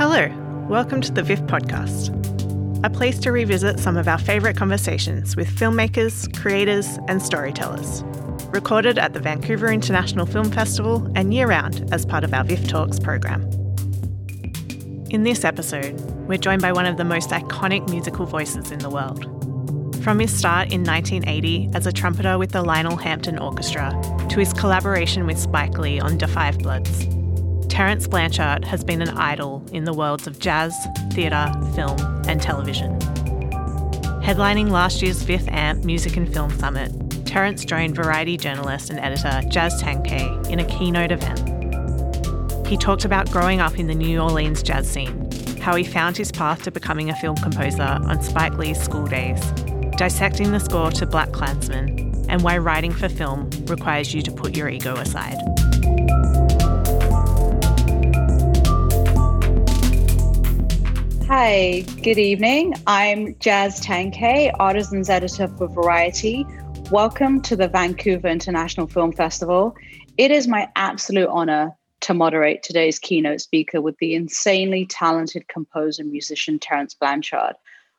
Hello, welcome to the VIFF podcast, a place to revisit some of our favourite conversations with filmmakers, creators, and storytellers. Recorded at the Vancouver International Film Festival and year round as part of our VIFF Talks program. In this episode, we're joined by one of the most iconic musical voices in the world. From his start in 1980 as a trumpeter with the Lionel Hampton Orchestra to his collaboration with Spike Lee on Da 5 Bloods, Terence Blanchard has been an idol in the worlds of jazz, theatre, film, and television. Headlining last year's VIFF AMP Music and Film Summit, Terence joined variety journalist and editor Jazz Tangcay in a keynote event. He talked about growing up in the New Orleans jazz scene, how he found his path to becoming a film composer on Spike Lee's School Daze, dissecting the score to BlacKkKlansman, and why writing for film requires you to put your ego aside. Hi, good evening. I'm Jazz Tangcay, Artisans Editor for Variety. Welcome to the Vancouver International Film Festival. It is my absolute honor to moderate today's keynote speaker with the insanely talented composer and musician Terence Blanchard.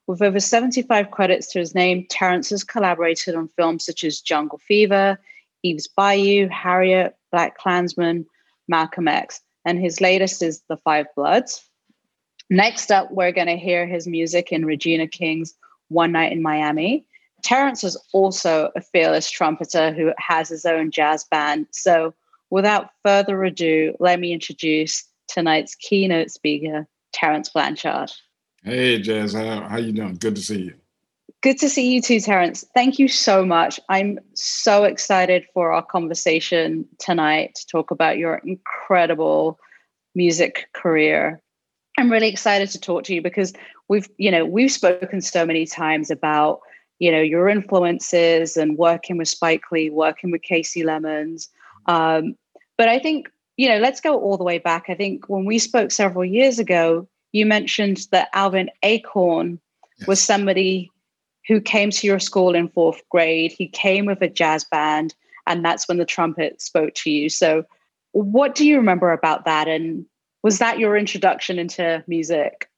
With over 75 credits to his name, Terence has collaborated on films such as Jungle Fever, Eve's Bayou, Harriet, BlacKkKlansman, Malcolm X, and his latest is The Five Bloods. Next up, we're going to hear his music in Regina King's One Night in Miami. Terence is also a fearless trumpeter who has his own jazz band. So, without further ado, let me introduce tonight's keynote speaker, Terence Blanchard. Hey, Jazz, how, how you doing? Good to see you. Good to see you too, Terence. Thank you so much. I'm so excited for our conversation tonight to talk about your incredible music career. I'm really excited to talk to you because we've, you know, we've spoken so many times about, you know, your influences and working with Spike Lee, working with Kasi Lemmons. Um, but I think, you know, let's go all the way back. I think when we spoke several years ago, you mentioned that Alvin Alcorn yes. was somebody who came to your school in fourth grade. He came with a jazz band, and that's when the trumpet spoke to you. So, what do you remember about that? And was that your introduction into music?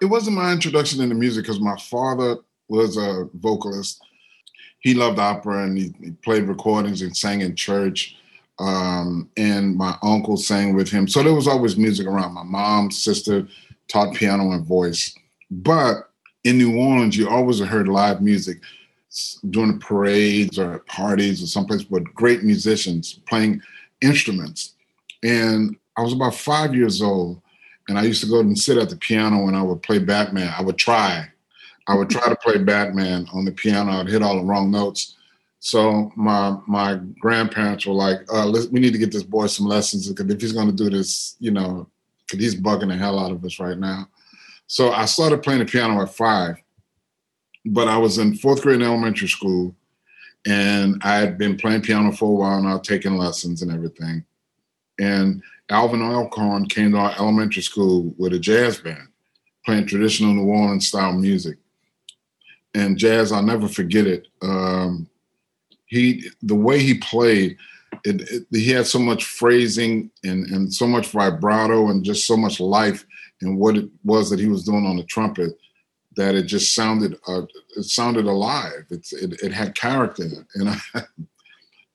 It wasn't my introduction into music because my father was a vocalist. He loved opera and he, he played recordings and sang in church. Um, and my uncle sang with him. So there was always music around. My mom's sister taught piano and voice. But in New Orleans, you always heard live music during parades or parties or someplace with great musicians playing instruments. And I was about five years old, and I used to go and sit at the piano and I would play Batman. I would try. I would try to play Batman on the piano. I'd hit all the wrong notes. So my my grandparents were like, uh, "We need to get this boy some lessons because if he's going to do this, you know, because he's bugging the hell out of us right now." So I started playing the piano at five, but I was in fourth grade in elementary school, and I had been playing piano for a while now, taking lessons and everything. And Alvin Alcorn came to our elementary school with a jazz band, playing traditional New Orleans style music. And jazz, I'll never forget it. Um, he, the way he played, it, it, he had so much phrasing and, and so much vibrato and just so much life in what it was that he was doing on the trumpet that it just sounded uh, it sounded alive. It's, it, it had character, and I,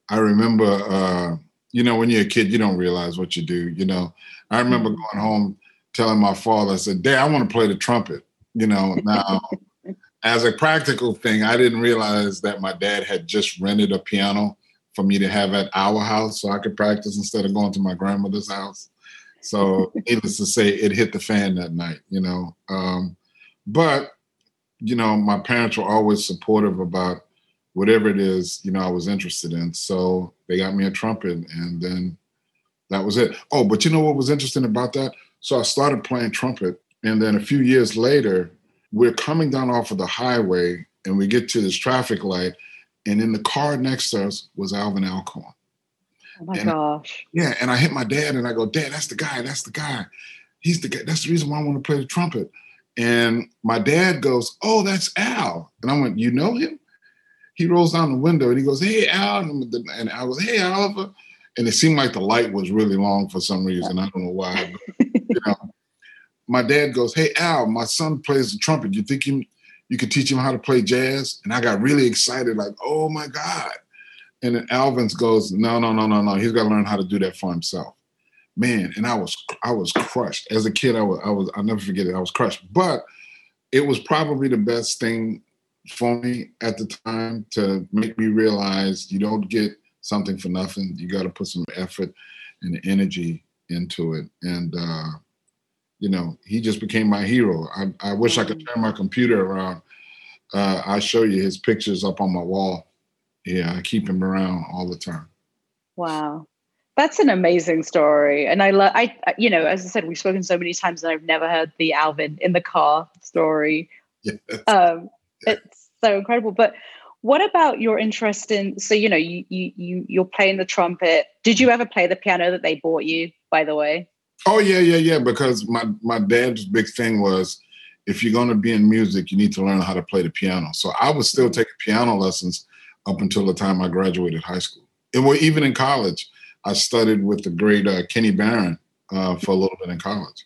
I remember uh, you know, when you're a kid, you don't realize what you do. You know, I remember mm-hmm. going home telling my father, I said, Dad, I want to play the trumpet. You know, now as a practical thing, I didn't realize that my dad had just rented a piano for me to have at our house so I could practice instead of going to my grandmother's house. So, needless to say, it hit the fan that night, you know. Um, but, you know, my parents were always supportive about whatever it is, you know, I was interested in. So they got me a trumpet and then that was it. Oh, but you know what was interesting about that? So I started playing trumpet and then a few years later, we're coming down off of the highway and we get to this traffic light and in the car next to us was Alvin Alcorn. Oh my and, gosh. Yeah, and I hit my dad and I go, Dad, that's the guy, that's the guy. He's the guy. That's the reason why I want to play the trumpet. And my dad goes, Oh, that's Al. And I went, You know him? He rolls down the window and he goes, "Hey Al," and I goes, "Hey Oliver," and it seemed like the light was really long for some reason. I don't know why. But, you know. my dad goes, "Hey Al, my son plays the trumpet. You think you you could teach him how to play jazz?" And I got really excited, like, "Oh my god!" And then Alvin's goes, "No, no, no, no, no. He's got to learn how to do that for himself." Man, and I was I was crushed as a kid. I was I was I'll never forget it. I was crushed, but it was probably the best thing for me at the time to make me realize you don't get something for nothing. You got to put some effort and energy into it. And uh, you know, he just became my hero. I, I wish I could turn my computer around. Uh, I show you his pictures up on my wall. Yeah, I keep him around all the time. Wow. That's an amazing story. And I love, I, you know, as I said, we've spoken so many times and I've never heard the Alvin in the car story. Yes. Um, it's so incredible. But what about your interest in, so, you know, you, you, you, you're playing the trumpet. Did you ever play the piano that they bought you, by the way? Oh yeah, yeah, yeah. Because my my dad's big thing was, if you're going to be in music, you need to learn how to play the piano. So I was still taking piano lessons up until the time I graduated high school. And well, even in college, I studied with the great uh, Kenny Barron uh, for a little bit in college.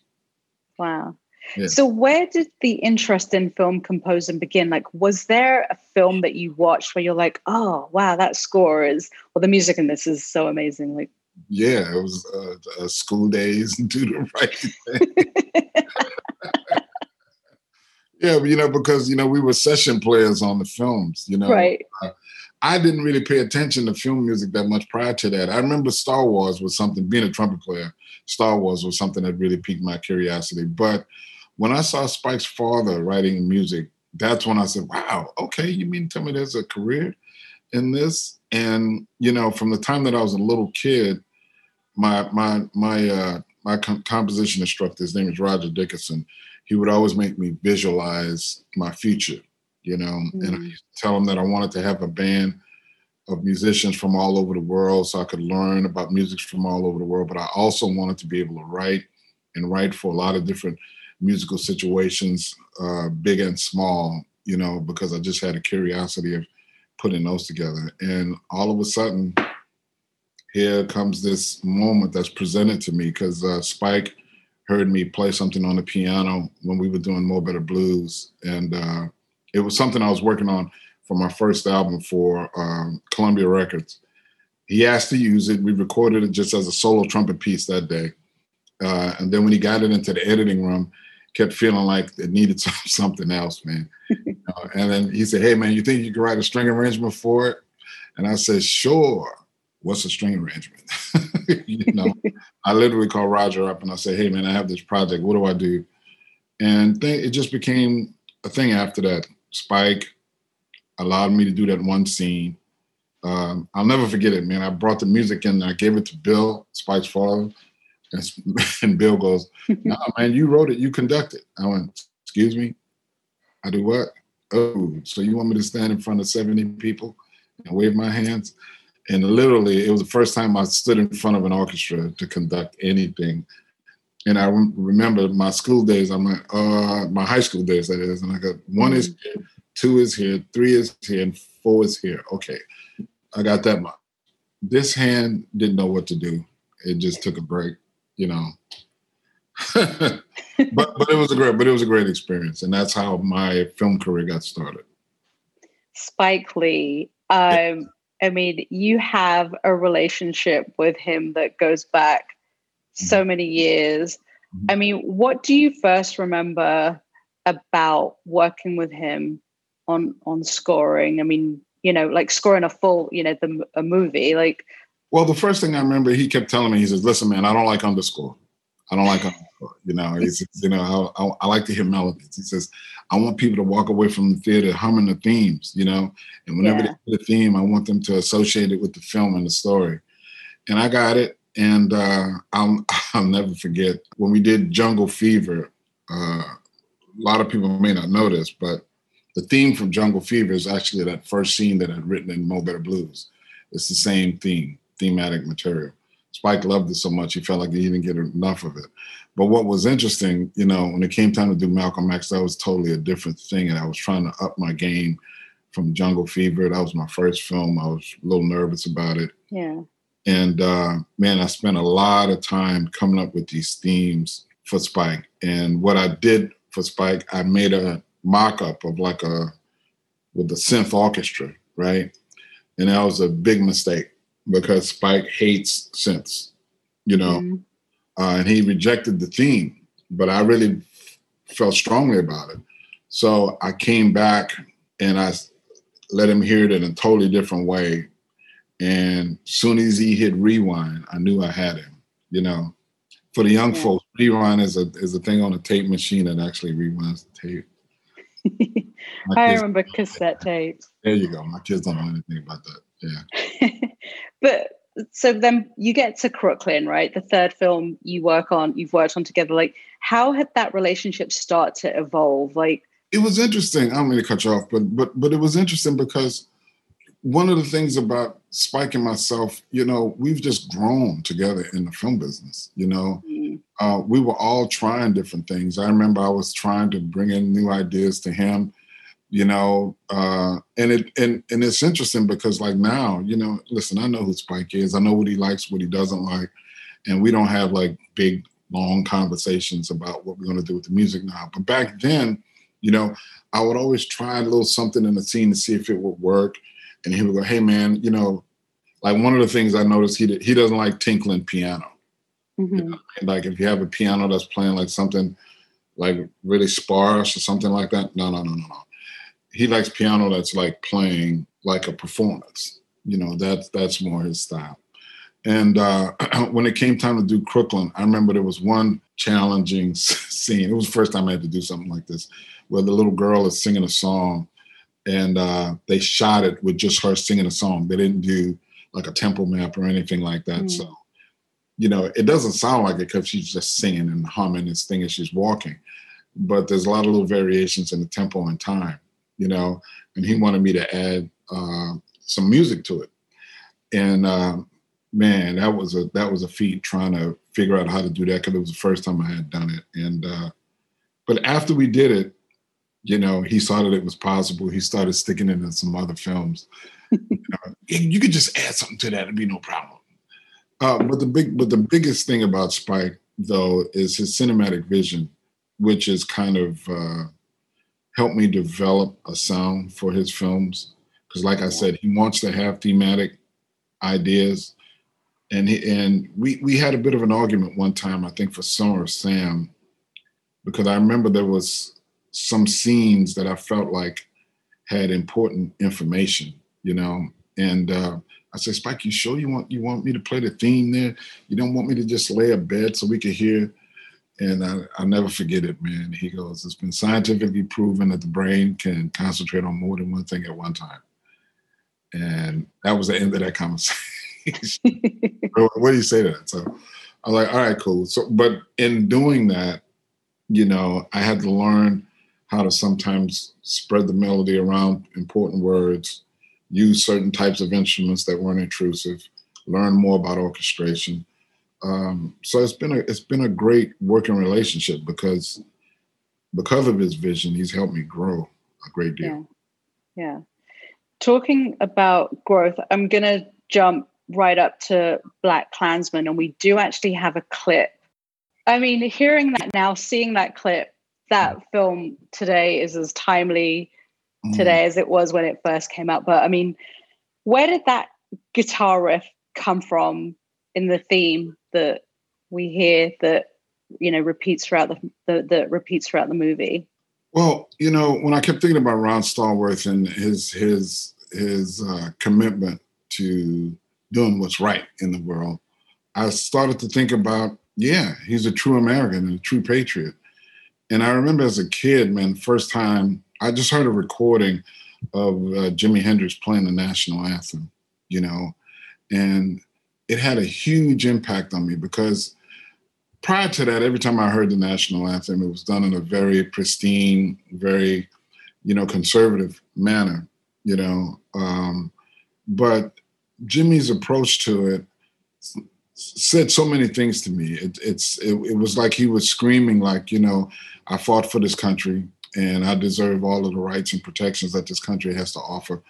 Wow. Yeah. So where did the interest in film composing begin? Like, was there a film that you watched where you're like, oh, wow, that score is, well, the music in this is so amazing. Like, yeah, it was uh, uh, School Daze and do the right thing. yeah, you know, because you know we were session players on the films. You know, right. Uh, I didn't really pay attention to film music that much prior to that. I remember Star Wars was something. Being a trumpet player, Star Wars was something that really piqued my curiosity. But when I saw Spike's father writing music, that's when I said, "Wow, okay, you mean tell me there's a career in this?" And you know, from the time that I was a little kid, my my my uh, my composition instructor, his name is Roger Dickerson. He would always make me visualize my future, you know, mm-hmm. and I used to tell him that I wanted to have a band of musicians from all over the world so I could learn about music from all over the world. But I also wanted to be able to write and write for a lot of different musical situations, uh, big and small, you know, because I just had a curiosity of putting those together. And all of a sudden, here comes this moment that's presented to me because uh, Spike heard me play something on the piano when we were doing Mo' Better Blues. And uh, it was something I was working on for my first album for um, Columbia Records. He asked to use it. We recorded it just as a solo trumpet piece that day. Uh, and then when he got it into the editing room, kept feeling like it needed something else, man. uh, and then he said, "Hey, man, you think you could write a string arrangement for it?" And I said, "Sure." What's a string arrangement? you know, I literally called Roger up and I said, "Hey, man, I have this project. What do I do?" And th- it just became a thing after that. Spike allowed me to do that one scene. Um, I'll never forget it, man. I brought the music in. And I gave it to Bill, Spike's father, and, and Bill goes, "No, nah, man, you wrote it. You conducted." I went, "Excuse me, I do what? Oh, so you want me to stand in front of seventy people and wave my hands?" And literally, it was the first time I stood in front of an orchestra to conduct anything. And I remember my school days. I'm like, uh, my high school days, that is. And I got one is mm-hmm. here, two is here, three is here, and four is here. Okay, I got that much. This hand didn't know what to do. It just took a break you know. but but it was a great but it was a great experience, and that's how my film career got started. Spike Lee. Um, I mean, you have a relationship with him that goes back so mm-hmm. many years. Mm-hmm. I mean, what do you first remember about working with him on on scoring? I mean, you know, like scoring a full, you know, the a movie. Like, well, the first thing I remember, he kept telling me, he says, "Listen, man, I don't like underscore. I don't like underscore. You know, he says, you know, I, I, I, like to hear melodies. He says, I want people to walk away from the theater humming the themes. You know, and whenever yeah. they hear the theme, I want them to associate it with the film and the story. And I got it, and uh, I'll I'll never forget when we did Jungle Fever. Uh, a lot of people may not know this, but the theme from Jungle Fever is actually that first scene that I'd written in Mo Better Blues. It's the same theme thematic material. Spike loved it so much he felt like he didn't get enough of it. But what was interesting, you know, when it came time to do Malcolm X, that was totally a different thing, and I was trying to up my game from Jungle Fever. That was my first film. I was a little nervous about it. Yeah. And uh, man, I spent a lot of time coming up with these themes for Spike. And what I did for Spike, I made a mock-up of like a with the synth orchestra, right? And that was a big mistake because Spike hates synths, you know, mm-hmm. uh, and he rejected the theme. But I really felt strongly about it. So I came back and I let him hear it in a totally different way. And soon as he hit rewind, I knew I had him. You know, for the young yeah. folks, rewind is a is a thing on a tape machine that actually rewinds the tape. I remember cassette tapes. There you go. My kids don't know anything about that. Yeah. but so then you get to Crooklyn, right? The third film you work on, you've worked on together. Like, how had that relationship start to evolve? Like, it was interesting. I don't mean to cut you off, but but but it was interesting because one of the things about Spike and myself, you know, we've just grown together in the film business. You know, mm. uh, we were all trying different things. I remember I was trying to bring in new ideas to him. You know, uh, and it and and it's interesting because like now, you know, listen, I know who Spike is. I know what he likes, what he doesn't like, and we don't have like big long conversations about what we're going to do with the music now. But back then, you know, I would always try a little something in the scene to see if it would work and he would go, "Hey, man, you know, like one of the things I noticed he he doesn't like tinkling piano. Mm-hmm. You know? Like if you have a piano that's playing like something like really sparse or something like that, no, no, no, no, no. He likes piano that's like playing like a performance. You know, that's that's more his style. And uh, when it came time to do Crooklyn, I remember there was one challenging scene. It was the first time I had to do something like this, where the little girl is singing a song and uh, they shot it with just her singing a song. They didn't do like a tempo map or anything like that. Mm. So, you know, it doesn't sound like it because she's just singing and humming and thing as she's walking. But there's a lot of little variations in the tempo and time, you know. And he wanted me to add uh, some music to it. And uh, man, that was a that was a feat trying to figure out how to do that because it was the first time I had done it. And uh, but after we did it, you know, he saw that it was possible. He started sticking it in some other films. you, know, you, could just add something to that; it'd be no problem. Uh, but the big, but the biggest thing about Spike, though, is his cinematic vision, which is kind of uh, helped me develop a sound for his films. Because, like I said, he wants to have thematic ideas, and he, and we we had a bit of an argument one time, I think, for Summer Sam, because I remember there was some scenes that I felt like had important information, you know. And uh, I said, Spike, you sure you want you want me to play the theme there? You don't want me to just lay a bed so we could hear? And I, I'll never forget it, man. He goes, It's been scientifically proven that the brain can concentrate on more than one thing at one time. And that was the end of that conversation. what do you say to that? So I'm like, all right, cool. So, but in doing that, you know, I had to learn how to sometimes spread the melody around important words, use certain types of instruments that weren't intrusive, learn more about orchestration. Um, so it's been a it's been a great working relationship because because of his vision, he's helped me grow a great deal. Yeah. yeah. Talking about growth, I'm gonna jump right up to BlacKkKlansman, and we do actually have a clip. I mean, hearing that now, seeing that clip, that film today is as timely mm. today as it was when it first came out. But I mean, where did that guitar riff come from in the theme that we hear that you know repeats throughout the, the that repeats throughout the movie? Well, you know, when I kept thinking about Ron Stallworth and his his his uh, commitment to doing what's right in the world, I started to think about, yeah, he's a true American and a true patriot. And I remember as a kid, man, first time I just heard a recording of uh, Jimi Hendrix playing the national anthem, you know, and it had a huge impact on me because prior to that, every time I heard the national anthem, it was done in a very pristine, very, you know, conservative manner, you know. Um, but Jimi's approach to it said so many things to me. It, it's it, it was like he was screaming, like you know, I fought for this country and I deserve all of the rights and protections that this country has to offer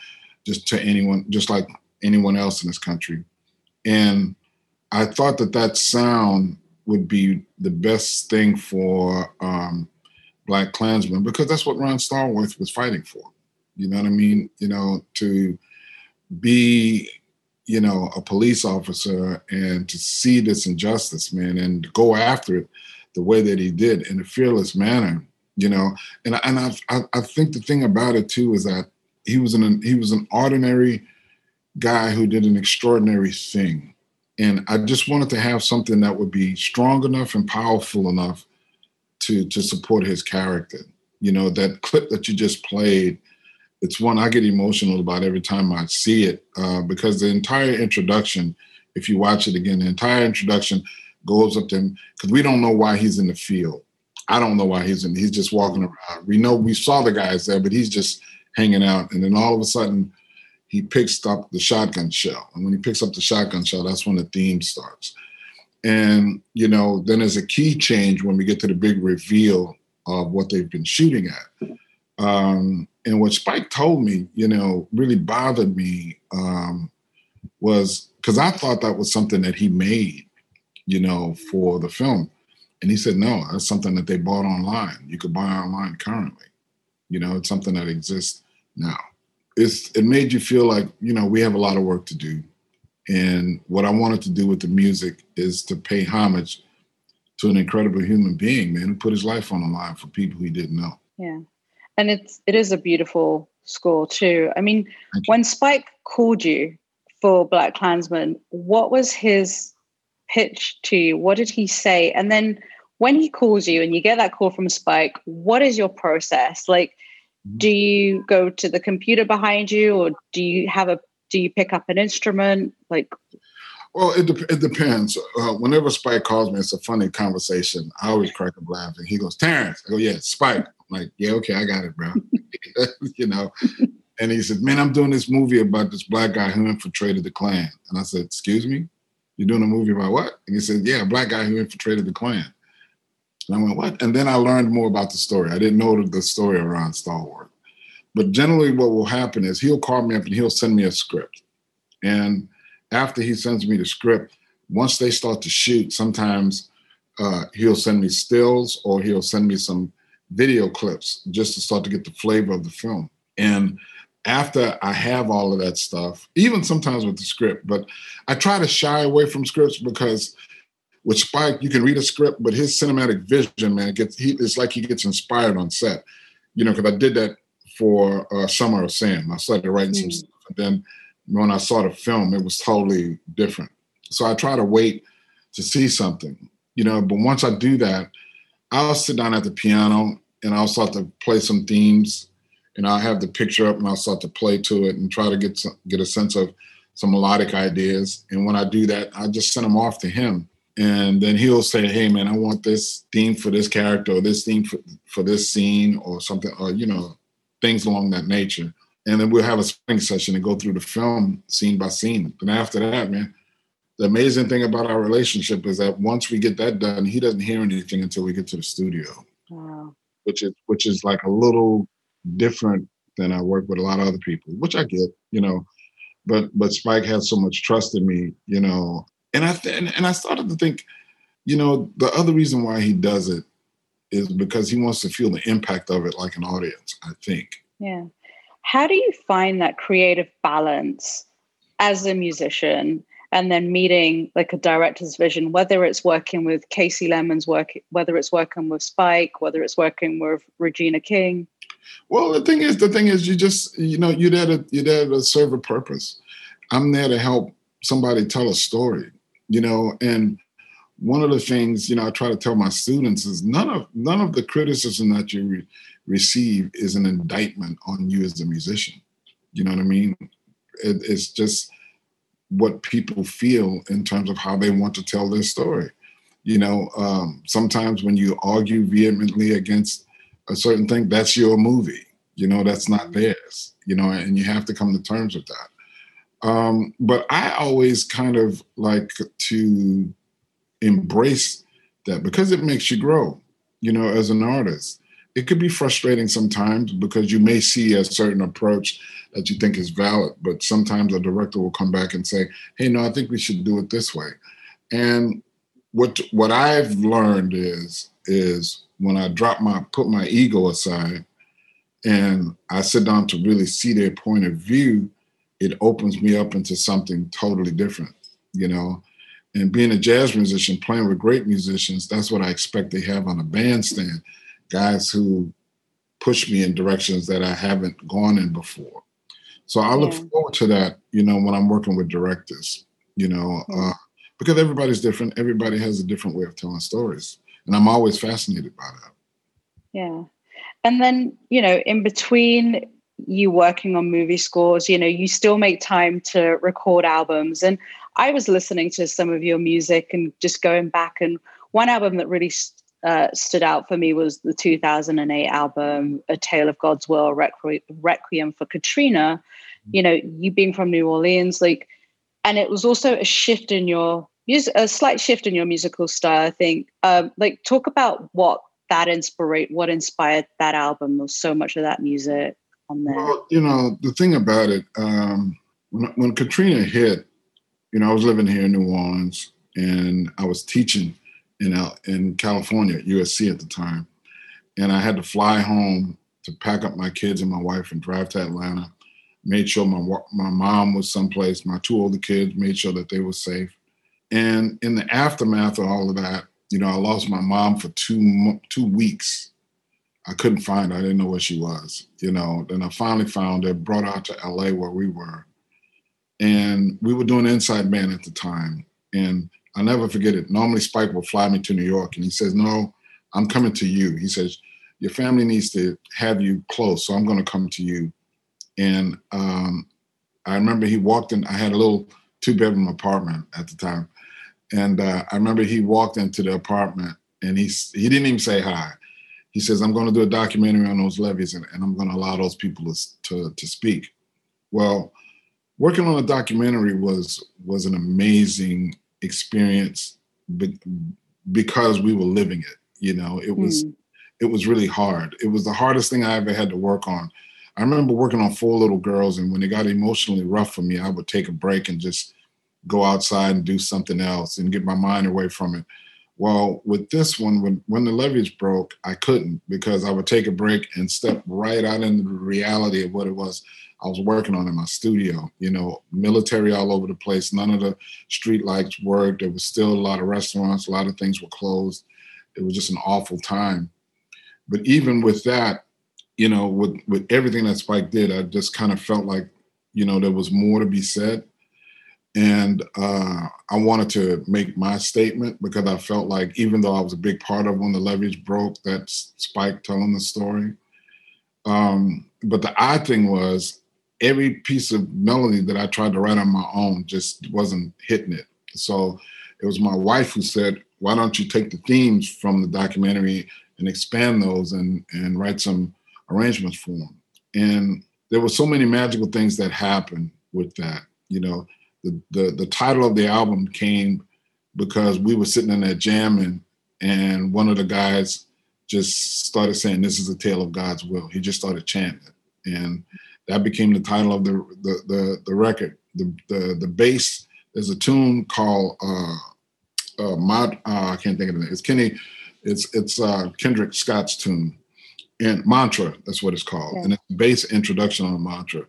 just to anyone, just like anyone else in this country. And I thought that that sound would be the best thing for um, BlacKkKlansman because that's what Ron Stallworth was fighting for. You know what I mean? You know, to be, you know, a police officer and to see this injustice, man, and go after it the way that he did in a fearless manner, you know. And and I I, I think the thing about it too is that he was an he was an ordinary guy who did an extraordinary thing. And I just wanted to have something that would be strong enough and powerful enough to to support his character. You know, that clip that you just played, it's one I get emotional about every time I see it uh, because the entire introduction, if you watch it again, the entire introduction goes up to him because we don't know why he's in the field. I don't know why he's in. He's just walking around. We know we saw the guys there, but he's just hanging out. And then all of a sudden, he picks up the shotgun shell. And when he picks up the shotgun shell, that's when the theme starts. And, you know, then there's a key change when we get to the big reveal of what they've been shooting at. Um, and what Spike told me, you know, really bothered me um, was because I thought that was something that he made, you know, for the film. And he said, no, that's something that they bought online. You could buy online currently. You know, it's something that exists now it's it made you feel like you know we have a lot of work to do. And what i wanted to do with the music is to pay homage to an incredible human being man who put his life on the line for people he didn't know. Yeah. And it's it is a beautiful score too. I mean when spike called you for BlacKkKlansman what was his pitch to you? What did he say? And then when he calls you and you get that call from spike what is your process? Like do you go to the computer behind you or do you have a do you pick up an instrument? Like well it, de- it depends. Uh, whenever spike calls me it's a funny conversation. I always crack up laughing. He goes Terence. I go yeah spike. I'm like yeah okay i got it bro. You know? And he said man i'm doing this movie about this black guy who infiltrated the klan. And i said excuse me? You're doing a movie about what? And he said yeah a black guy who infiltrated the klan and I went, what? And then I learned more about the story. I didn't know the story around Stallworth. But generally, what will happen is he'll call me up and he'll send me a script. And after he sends me the script, once they start to shoot, sometimes uh, he'll send me stills or he'll send me some video clips just to start to get the flavor of the film. And after I have all of that stuff, even sometimes with the script, but I try to shy away from scripts because with Spike, you can read a script, but his cinematic vision, man, gets he it's like he gets inspired on set. You know, because I did that for uh, Summer of Sam. I started writing mm. some stuff, and then when I saw the film, it was totally different. So I try to wait to see something, you know. But once I do that, I'll sit down at the piano and I'll start to play some themes, and I'll have the picture up and I'll start to play to it and try to get some, get a sense of some melodic ideas. And when I do that, I just send them off to him and then he'll say, "Hey, man, I want this theme for this character, or this theme for, for this scene, or something, or you know, things along that nature." And then we'll have a spring session and go through the film scene by scene. And after that, man, the amazing thing about our relationship is that once we get that done, he doesn't hear anything until we get to the studio, wow. which is which is like a little different than I work with a lot of other people, which I get, you know. But but Spike has so much trust in me, you know, and I th- and, and I started to think, you know, the other reason why he does it is because he wants to feel the impact of it like an audience. I think. Yeah. How do you find that creative balance as a musician? and then meeting like a director's vision, whether it's working with Kasi Lemmons' work, whether it's working with Spike, whether it's working with Regina King. Well, the thing is, the thing is, you just you know you're there to you're there to serve a purpose. I'm there to help somebody tell a story you know, and one of the things you know I try to tell my students is none of none of the criticism that you re- receive is an indictment on you as a musician. You know what I mean? It, it's just what people feel in terms of how they want to tell their story. You know, um, sometimes when you argue vehemently against a certain thing, that's your movie. You know, that's not theirs. You know, and you have to come to terms with that. Um, but I always kind of like to embrace that because it makes you grow, you know, as an artist. It could be frustrating sometimes because you may see a certain approach that you think is valid, but sometimes a director will come back and say, hey, no, I think we should do it this way. And what what I've learned is is when I drop my put my ego aside and I sit down to really see their point of view, it opens me up into something totally different, you know. And being a jazz musician, playing with great musicians, that's what I expect they have on a bandstand. Guys who push me in directions that I haven't gone in before. So I look yeah. forward to that, you know, when I'm working with directors, you know, uh, because everybody's different. Everybody has a different way of telling stories. And I'm always fascinated by that. Yeah. And then, you know, in between you working on movie scores, you know, you still make time to record albums. And I was listening to some of your music and just going back. And one album that really uh, stood out for me was the 2008 album, A Tale of God's Will, Requ- Requiem for Katrina. You know, you being from New Orleans, like, and it was also a shift in your music, a slight shift in your musical style. I think, um, like, talk about what that inspired what inspired that album or so much of that music on there? Well, you know, the thing about it, um, when, when Katrina hit, you know, I was living here in New Orleans and I was teaching in in California at USC at the time, and I had to fly home to pack up my kids and my wife and drive to Atlanta. Made sure my my mom was someplace, my two older kids, made sure that they were safe. And in the aftermath of all of that, you know, I lost my mom for two two weeks. I couldn't find her. I didn't know where she was. You know, then I finally found her, brought her to LA where we were. And we were doing Inside Man at the time. And I'll never forget it. Normally Spike will fly me to New York and he says, No, I'm coming to you. He says, Your family needs to have you close, so I'm gonna come to you. And um, I remember he walked in, I had a little two bedroom apartment at the time. And uh, I remember he walked into the apartment and he he didn't even say hi. He says, "I'm going to do a documentary on those levees, and, and I'm going to allow those people to, to to speak." Well, working on a documentary was was an amazing experience be, because we were living it. You know, it was mm. it was really hard. It was the hardest thing I ever had to work on. I remember working on four little girls, and when it got emotionally rough for me, I would take a break and just go outside and do something else and get my mind away from it. Well, with this one, when when the levees broke, I couldn't because I would take a break and step right out into the reality of what it was I was working on in my studio. You know, military all over the place. None of the street lights worked. There was still a lot of restaurants. A lot of things were closed. It was just an awful time. But even with that, you know, with with everything that Spike did, I just kind of felt like, you know, there was more to be said and uh, I wanted to make my statement because I felt like even though I was a big part of when the levees broke, that Spike telling the story. Um, but the odd thing was every piece of melody that I tried to write on my own just wasn't hitting it. So it was my wife who said, "Why don't you take the themes from the documentary and expand those and and write some arrangements for them?" And there were so many magical things that happened with that. You know, the, the, the title of the album came because we were sitting in there jamming and one of the guys just started saying this is a tale of god's will. He just started chanting. It and that became the title of the the the, the record. The, the the bass there's a tune called uh uh, Mod, uh i can't think of it it's kenny it's it's uh kendrick scott's tune. And mantra that's what it's called. Yeah. and it's a bass introduction on mantra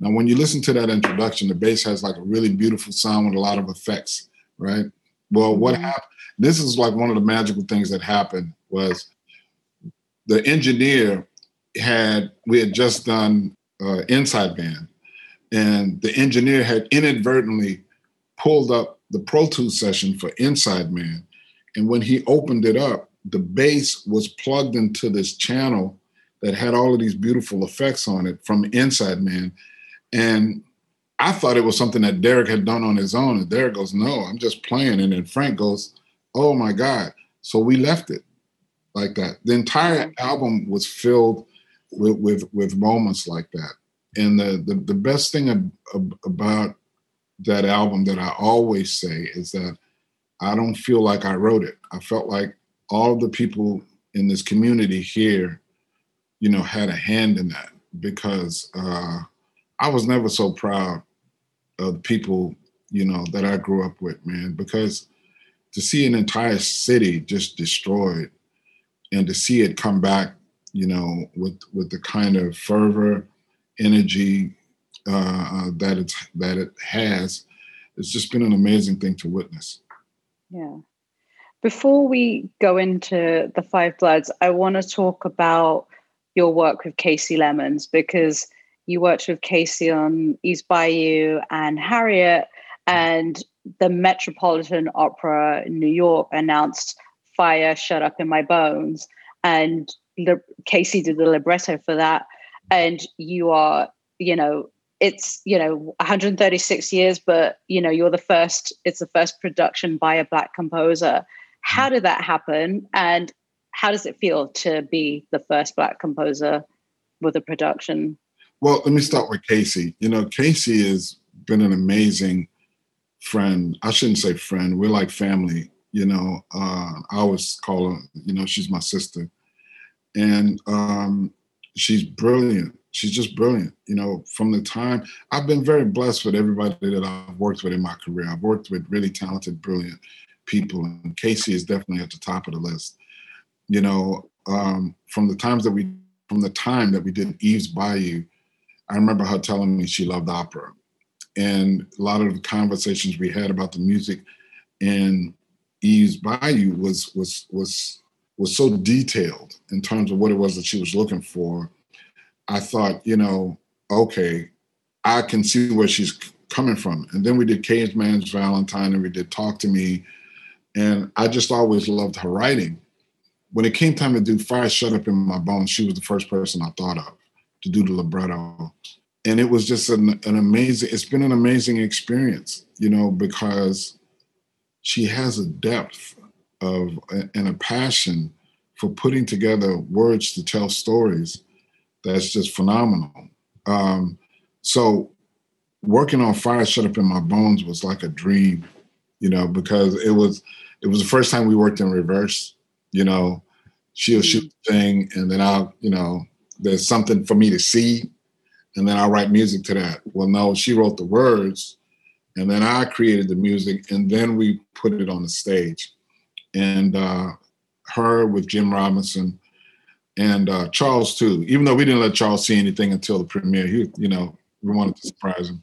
now, when you listen to that introduction, the bass has like a really beautiful sound with a lot of effects, right? Well, what mm-hmm. happened? This is like one of the magical things that happened was the engineer had we had just done uh, Inside Man, and the engineer had inadvertently pulled up the Pro Tools session for Inside Man, and when he opened it up, the bass was plugged into this channel that had all of these beautiful effects on it from Inside Man and I thought it was something that Derrick had done on his own. And Derrick goes, No, I'm just playing. And then Frank goes, Oh my God. So we left it like that. The entire album was filled with with, with moments like that. And the, the, the best thing ab- ab- about that album that I always say is that I don't feel like I wrote it. I felt like all the people in this community here, you know, had a hand in that because uh, I was never so proud of the people, you know, that I grew up with, man, because to see an entire city just destroyed and to see it come back, you know, with with the kind of fervor, energy uh, uh that it's that it has, it's just been an amazing thing to witness. Yeah. Before we go into the Five Bloods, I want to talk about your work with Kasi Lemmons because you worked with Kasi on Eve's Bayou and Harriet, and the Metropolitan Opera in New York announced Fire Shut Up in My Bones. And Kasi did the libretto for that. And you are, you know, it's you know 136 years but you know you're the first it's the first production by a black composer how mm. did that happen and how does it feel to be the first black composer with a production well let me start with Kasi. you know Kasi has been an amazing friend i shouldn't say friend we're like family you know uh, i always call her you know she's my sister and um, she's brilliant she's just brilliant. You know, from the time I've been very blessed with everybody that I've worked with in my career. I've worked with really talented, brilliant people, and Kasi is definitely at the top of the list. You know, um, from the times that we, from the time that we did Eve's Bayou, I remember her telling me she loved opera, and a lot of the conversations we had about the music in Eve's Bayou was was was was so detailed in terms of what it was that she was looking for I thought, you know, okay, I can see where she's coming from. And then we did Caveman's Valentine and we did Talk to Me. And I just always loved her writing. When it came time to do Fire Shut Up in My Bones, she was the first person I thought of to do the libretto. And it was just an, an amazing, it's been an amazing experience, you know, because she has a depth of and a passion for putting together words to tell stories that's just phenomenal. Um, so working on Fire Shut Up in My Bones was like a dream, you know, because it was it was the first time we worked in reverse, you know. She'll shoot the thing and then I'll, you know, there's something for me to see and then I'll write music to that. Well, no, she wrote the words and then I created the music and then we put it on the stage. And uh, her with Jim Robinson and uh, Charles too. Even though we didn't let Charles see anything until the premiere, he, you know, we wanted to surprise him.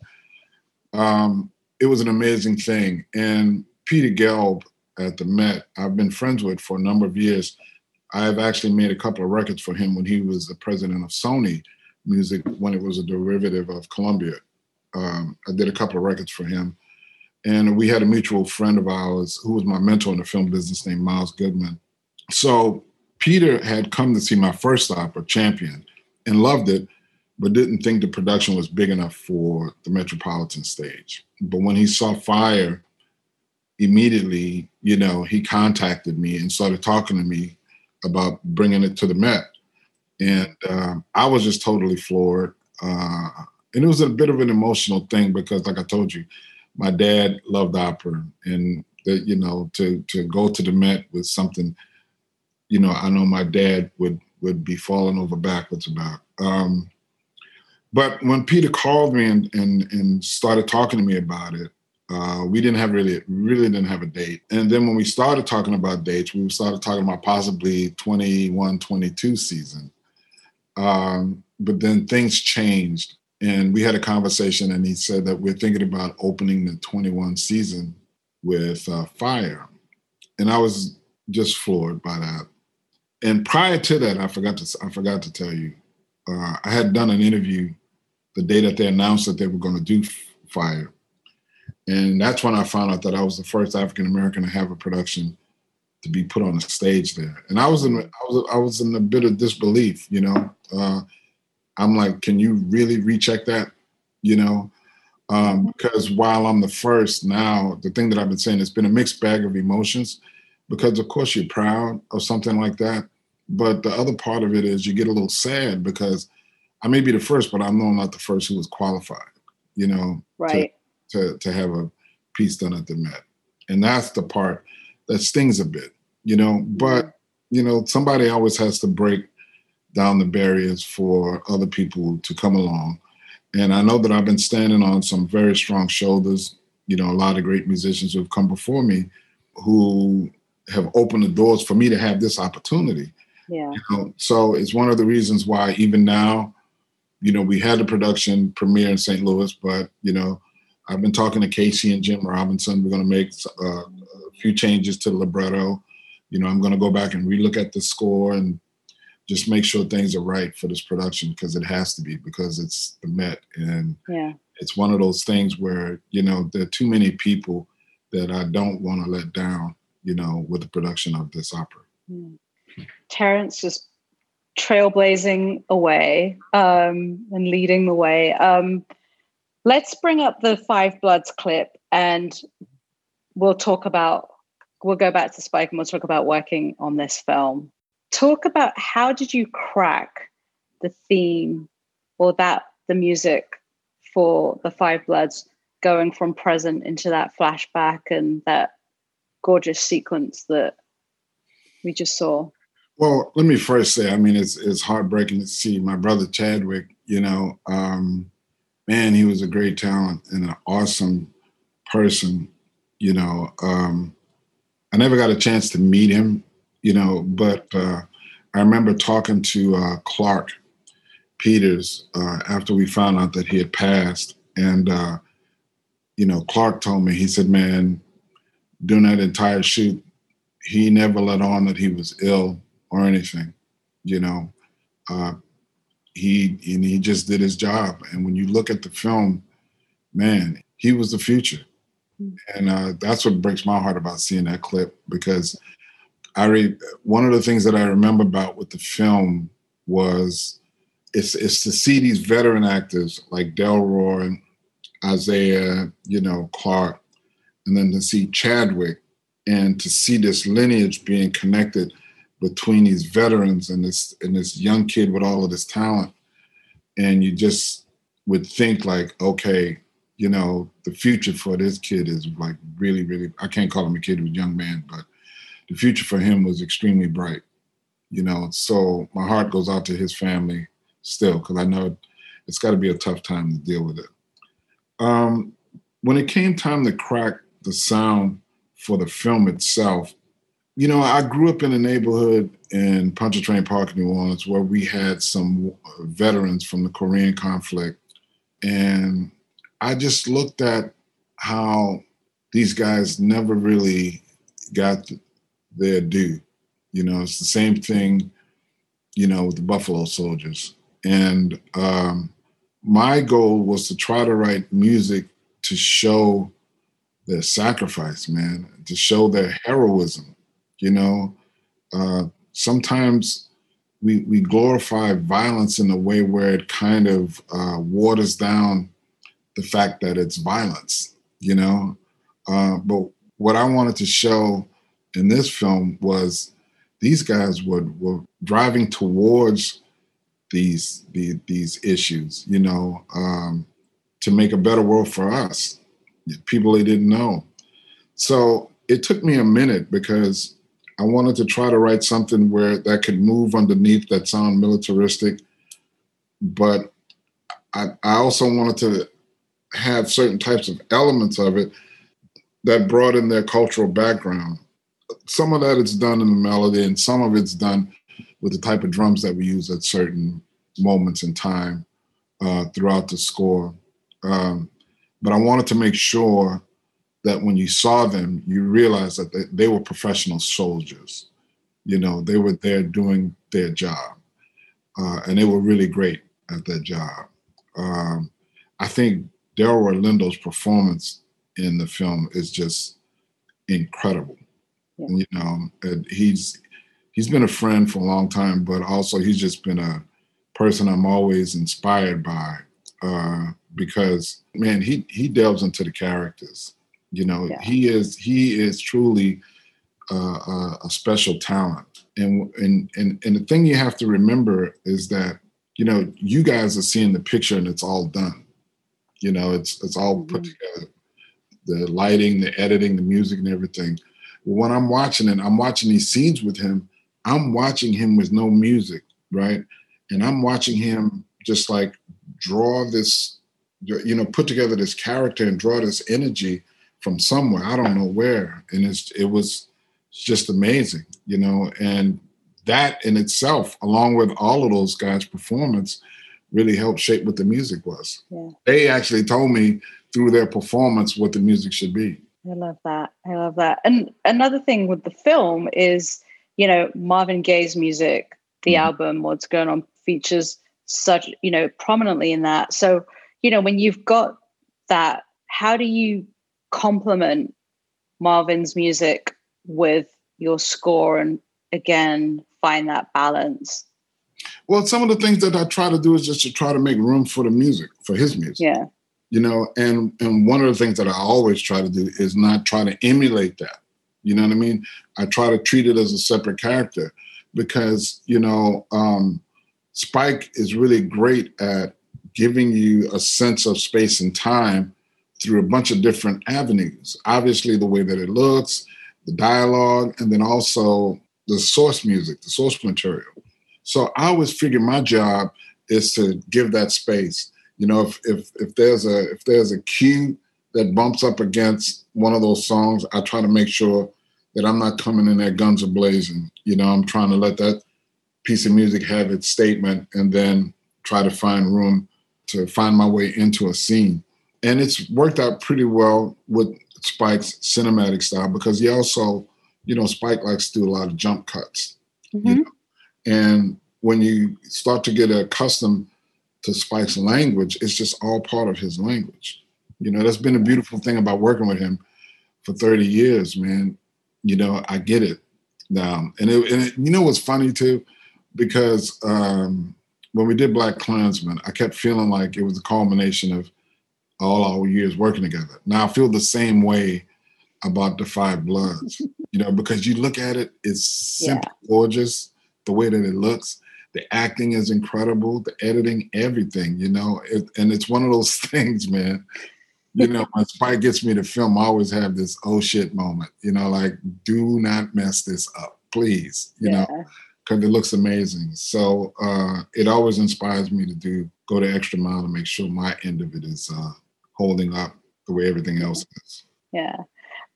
Um, it was an amazing thing. And Peter Gelb at the Met, I've been friends with for a number of years. I've actually made a couple of records for him when he was the president of Sony Music, when it was a derivative of Columbia. Um, I did a couple of records for him. And we had a mutual friend of ours who was my mentor in the film business named Miles Goodman. So Peter had come to see my first opera, Champion, and loved it, but didn't think the production was big enough for the Metropolitan stage. But when he saw Fire, immediately, you know, he contacted me and started talking to me about bringing it to the Met. And uh, I was just totally floored. Uh, and it was a bit of an emotional thing because, like I told you, my dad loved opera, and that you know, to to go to the Met with something you know, I know my dad would would be falling over backwards about. Um, but when Peter called me and and and started talking to me about it, uh, we didn't have really really didn't have a date. And then when we started talking about dates, we started talking about possibly 21, 22 season. Um, but then things changed, and we had a conversation, and he said that we're thinking about opening the 21 season with uh, Fire, and I was just floored by that and prior to that, I forgot to I forgot to tell you, uh, I had done an interview the day that they announced that they were going to do Fire, and that's when I found out that I was the first African American to have a production to be put on the stage there. And I was in I was I was in a bit of disbelief, you know. Uh, I'm like, can you really recheck that, you know? Um, because while I'm the first now, the thing that I've been saying, it's been a mixed bag of emotions. Because of course you're proud of something like that, but the other part of it is you get a little sad because I may be the first, but I know I'm not the first who was qualified, you know, right. To, to, have a piece done at the Met. And that's the part that stings a bit, you know, mm-hmm. but, you know, somebody always has to break down the barriers for other people to come along. And I know that I've been standing on some very strong shoulders, you know, a lot of great musicians who have come before me. who have opened the doors for me to have this opportunity. Yeah. You know, so it's one of the reasons why even now, you know, we had the production premiere in St. Louis, but you know, I've been talking to Kasi and Jim Robinson. We're going to make uh, a few changes to the libretto. You know, I'm going to go back and relook at the score and just make sure things are right for this production because it has to be because it's the Met and yeah. it's one of those things where you know there are too many people that I don't want to let down. You know, with the production of this opera. Mm. Terence just trailblazing away um, and leading the way. Um, let's bring up the Five Bloods clip and we'll talk about, we'll go back to Spike and we'll talk about working on this film. Talk about how did you crack the theme or that, the music for the Five Bloods going from present into that flashback and that gorgeous sequence that we just saw? Well, let me first say, I mean, it's it's heartbreaking to see my brother Chadwick. You know, um, man, he was a great talent and an awesome person. You know, um, I never got a chance to meet him. You know, but uh, I remember talking to uh, Clarke Peters uh, after we found out that he had passed, and uh, you know, Clarke told me he said, "Man, during that entire shoot, he never let on that he was ill or anything. You know, uh, he and he just did his job. And when you look at the film, man, he was the future. And uh, that's what breaks my heart about seeing that clip because I read one of the things that I remember about with the film was it's it's to see these veteran actors like Delroy, Isaiah, you know, Clarke, and then to see Chadwick and to see this lineage being connected between these veterans and this and this young kid with all of this talent. And you just would think like okay you know the future for this kid is like really really i can't call him a kid he was a young man but the future for him was extremely bright you know? So my heart goes out to his family still because i know it's got to be a tough time to deal with it. Um, when it came time to crack the sound for the film itself you know, I grew up in a neighborhood in Pontchartrain Park, New Orleans, where we had some veterans from the Korean conflict. And I just looked at how these guys never really got their due. You know, it's the same thing, you know, with the Buffalo Soldiers. And um, my goal was to try to write music to show their sacrifice, man, to show their heroism you know, uh, sometimes we we glorify violence in a way where it kind of uh, waters down the fact that it's violence. You know, uh, but what I wanted to show in this film was these guys were were driving towards these the, these issues. You know, um, to make a better world for us, people they didn't know. So it took me a minute because I wanted to try to write something where that could move underneath that sound militaristic, but I, I also wanted to have certain types of elements of it that brought in their cultural background. Some of that is done in the melody, and some of it's done with the type of drums that we use at certain moments in time uh, throughout the score. Um, but I wanted to make sure that when you saw them, you realized that they, they were professional soldiers. You know, they were there doing their job, uh, and they were really great at their job. Um, I think Delroy Lindo's performance in the film is just incredible. Yeah. You know, he's he's been a friend for a long time, but also he's just been a person I'm always inspired by uh, because man, he he delves into the characters you know, yeah. he is he is truly uh, a, a special talent. And, and and and the thing you have to remember is that you know you guys are seeing the picture and it's all done. You know, it's it's all mm-hmm. put together. The lighting, the editing, the music, and everything. When I'm watching it, I'm watching these scenes with him. I'm watching him with no music, right? And I'm watching him just like draw this, you know, put together this character and draw this energy from somewhere. I don't know where. And it's it was just amazing, you know, and that in itself, along with all of those guys' performance, really helped shape what the music was. Yeah. They actually told me through their performance what the music should be. I love that. I love that. And another thing with the film is, you know, Marvin Gaye's music, the mm-hmm. album, What's Going On, features such, you know, prominently in that. So, you know, when you've got that, how do you complement Marvin's music with your score and again find that balance? Well, some of the things that I try to do is just to try to make room for the music, for his music. Yeah. You know, and and one of the things that I always try to do is not try to emulate that. You know what I mean? I try to treat it as a separate character because, you know, um, Spike is really great at giving you a sense of space and time through a bunch of different avenues. Obviously, the way that it looks, the dialogue, and then also the source music, the source material. So I always figure my job is to give that space. You know, if if if there's a if there's a cue that bumps up against one of those songs, I try to make sure that I'm not coming in there guns a blazing. You know, I'm trying to let that piece of music have its statement and then try to find room to find my way into a scene. And it's worked out pretty well with Spike's cinematic style because he also, you know, Spike likes to do a lot of jump cuts. Mm-hmm. You know? And when you start to get accustomed to Spike's language, it's just all part of his language. You know, that's been a beautiful thing about working with him for 30 years, man. You know, I get it now. And, it, and it, you know what's funny too? Because um, when we did BlacKkKlansman, I kept feeling like it was a culmination of all our years working together. Now I feel the same way about the Five Bloods, you know, because you look at it, it's simply yeah. gorgeous the way that it looks. The acting is incredible, the editing, everything, you know, it, and it's one of those things, man. You know, when Spike gets me to film, I always have this oh shit moment, you know, like do not mess this up, please, you yeah. know because it looks amazing. So uh, it always inspires me to do go the extra mile to make sure my end of it is uh, holding up the way everything else is. Yeah,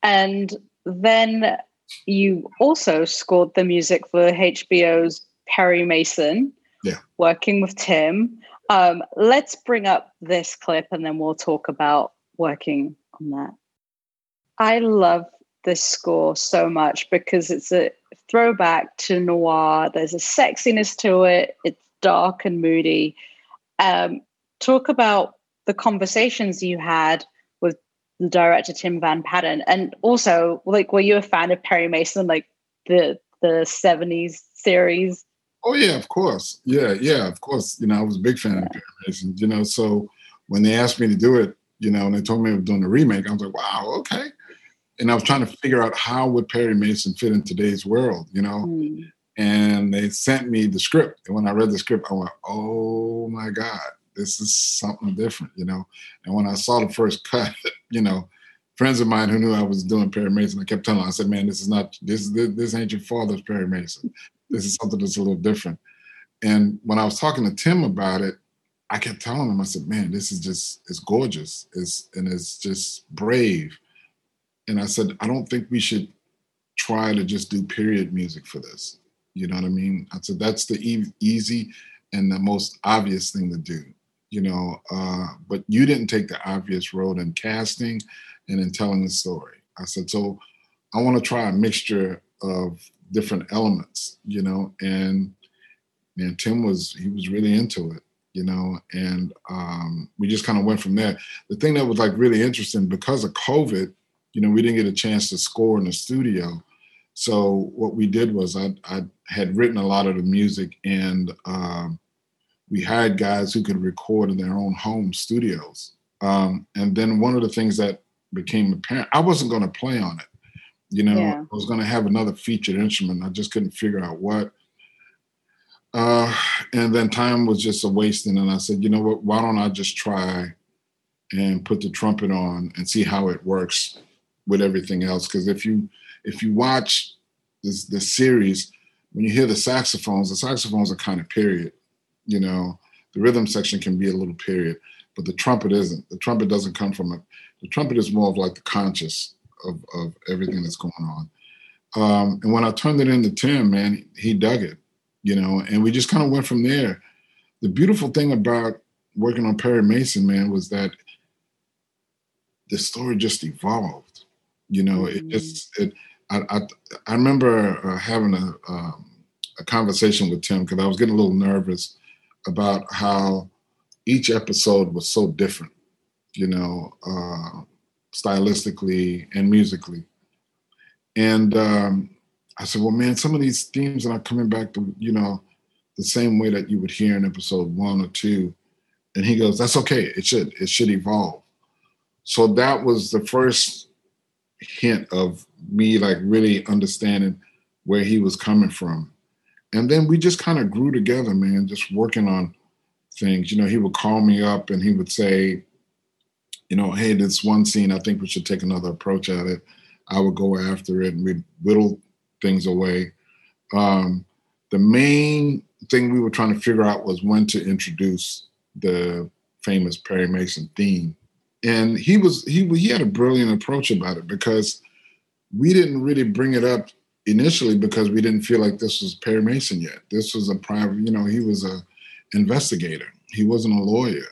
and then you also scored the music for HBO's Perry Mason. Yeah, working with Tim. Um, let's bring up this clip and then we'll talk about working on that. I love this score so much because it's a throwback to noir. There's a sexiness to it. It's dark and moody. Um, talk about the conversations you had with the director Tim Van Patten, and also like, were you a fan of Perry Mason, like the the '70s series? Oh yeah, of course. Yeah, yeah, of course. You know, I was a big fan yeah. of Perry Mason. You know, so when they asked me to do it, you know, and they told me I was doing a remake, I was like, wow, okay and I was trying to figure out how would Perry Mason fit in today's world, you know. Mm. And they sent me the script, and when I read the script, I went, "Oh my God, this is something different," you know. And when I saw the first cut, you know, friends of mine who knew I was doing Perry Mason, I kept telling them, I said, "Man, this is not this this, this ain't your father's Perry Mason. This is something that's a little different." And when I was talking to Tim about it, I kept telling him, I said, "Man, this is just it's gorgeous. It's and it's just brave." and I said, I don't think we should try to just do period music for this. You know what I mean? I said that's the e- easy and the most obvious thing to do. You know, uh, but you didn't take the obvious road in casting and in telling the story. I said, so I want to try a mixture of different elements. You know, and and Tim was he was really into it you know, and um, we just kind of went from there. The thing that was like really interesting because of COVID, you know, we didn't get a chance to score in the studio. So what we did was I, I had written a lot of the music and um, we hired guys who could record in their own home studios. Um, and then one of the things that became apparent, I wasn't going to play on it. You know, yeah. I was going to have another featured instrument. I just couldn't figure out what. Uh, and then time was just a wasting. And I said, you know what? Why don't I just try and put the trumpet on and see how it works with everything else. Because if you if you watch this the series, when you hear the saxophones, the saxophones are kind of period. You know, the rhythm section can be a little period, but the trumpet isn't. The trumpet doesn't come from it. The trumpet is more of like the conscious of, of everything that's going on. Um, and when I turned it into Tim, man, he dug it, you know, and we just kind of went from there. The beautiful thing about working on Perry Mason, man, was that the story just evolved. You know, it mm-hmm. just it. I I, I remember uh, having a um, a conversation with Tim because I was getting a little nervous about how each episode was so different. You know, uh, stylistically and musically. And um, I said, well, man, some of these themes are not coming back to, you know, the same way that you would hear in episode one or two. And he goes, that's okay. It should, it should evolve. So that was the first hint of me like really understanding where he was coming from. And then we just kind of grew together, man, just working on things. You know, he would call me up and he would say, you know, hey, this one scene, I think we should take another approach at it. I would go after it and we'd whittle things away. Um, the main thing we were trying to figure out was when to introduce the famous Perry Mason theme. And he was he he had a brilliant approach about it because we didn't really bring it up initially because we didn't feel like this was Perry Mason yet. This was a private, you know, he was a investigator. He wasn't a lawyer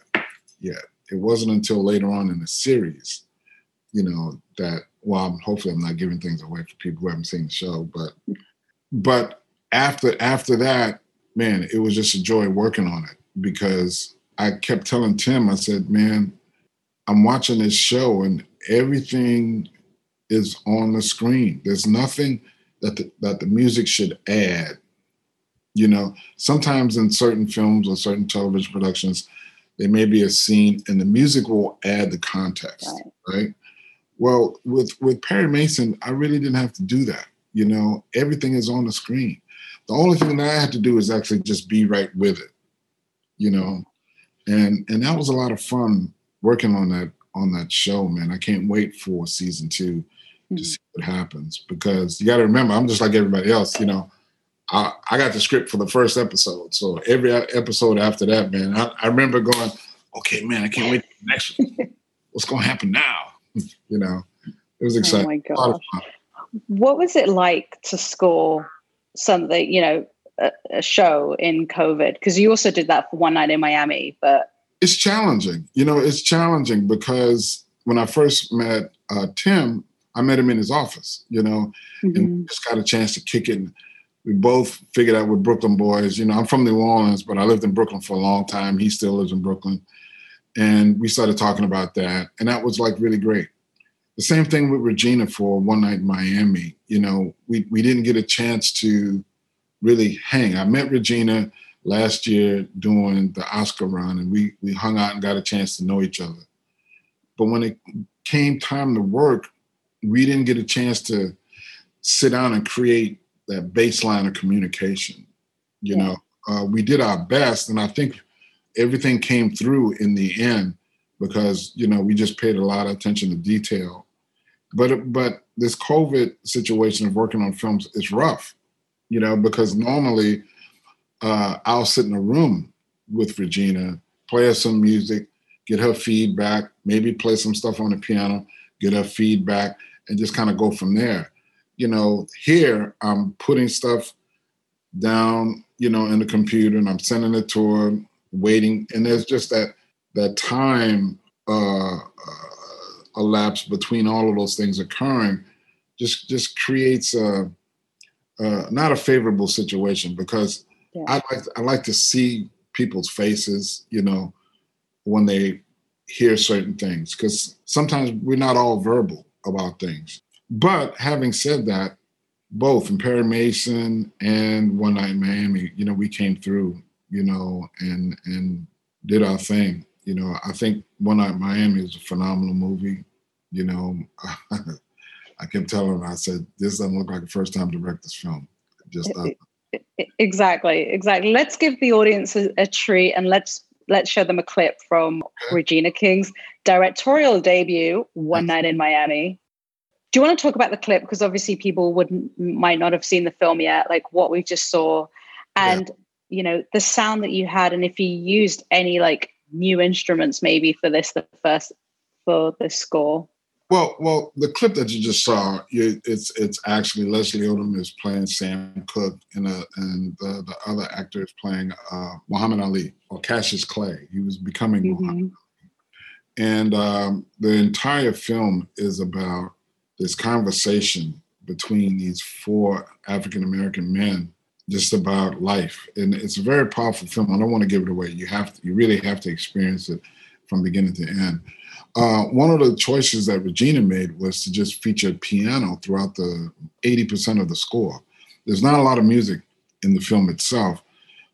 yet. It wasn't until later on in the series, you know, that well, hopefully I'm not giving things away for people who haven't seen the show, but but after after that, man, it was just a joy working on it because I kept telling Tim, I said, man, I'm watching this show and everything is on the screen. There's nothing that the, that the music should add. You know, sometimes in certain films or certain television productions, there may be a scene and the music will add the context, right? right? Well, with with Perry Mason, I really didn't have to do that. You know, everything is on the screen. The only thing that I had to do is actually just be right with it. You know, and and that was a lot of fun working on that on that show, man. I can't wait for season 2 mm-hmm. To see what happens because you got to remember, I'm just like everybody else. You know, I, I got the script for the first episode. So every episode after that, man, I, I remember going, okay, man, I can't wait for the next one. What's going to happen now? you know, it was exciting. Oh my gosh. What was it like to score something, you know, a, a show in COVID? Because you also did that for One Night in Miami, but. It's challenging. You know, it's challenging because when I first met uh, Tim, I met him in his office, you know, mm-hmm. and just got a chance to kick it we both figured out we're Brooklyn boys. You know, I'm from New Orleans, but I lived in Brooklyn for a long time. He still lives in Brooklyn. And we started talking about that. And that was like really great. The same thing with Regina for One Night in Miami. You know, we, we didn't get a chance to really hang. I met Regina last year doing the Oscar run, and we, we hung out and got a chance to know each other. But when it came time to work, we didn't get a chance to sit down and create that baseline of communication. You yeah. know, uh, we did our best, and I think everything came through in the end because you know we just paid a lot of attention to detail. But but this COVID situation of working on films is rough, you know, because normally uh, I'll sit in a room with Regina, play her some music, get her feedback, maybe play some stuff on the piano, get her feedback, and just kind of go from there you know, here I'm putting stuff down, you know, in the computer and I'm sending it to her, waiting, and there's just that that time uh, uh, elapsed between all of those things occurring, just just creates a uh, not a favorable situation because yeah. I like I like to see people's faces, you know, when they hear certain things because sometimes we're not all verbal about things. But having said that, both in Perry Mason and One Night in Miami, you know, we came through, you know, and and did our thing. You know, I think One Night in Miami is a phenomenal movie. You know, I kept telling her, I said, this doesn't look like a first time director's film. Just uh, exactly, exactly. Let's give the audience a, a treat and let's let's show them a clip from. Regina King's directorial debut, One Night in Miami do you want to talk about the clip because obviously people wouldn't might not have seen the film yet like what we just saw and yeah. you know the sound that you had and if you used any like new instruments maybe for this the first for the score? Well, well, the clip that you just saw, you, it's it's actually Leslie Odom is playing Sam Cooke, and uh, and the, the other actor is playing uh, Muhammad Ali or Cassius Clay. He was becoming mm-hmm. Muhammad. And um, the entire film is about this conversation between these four African American men, just about life, and it's a very powerful film. I don't want to give it away. You have to, you really have to experience it from beginning to end. Uh, one of the choices that Regina made was to just feature piano throughout the 80% of the score. There's not a lot of music in the film itself,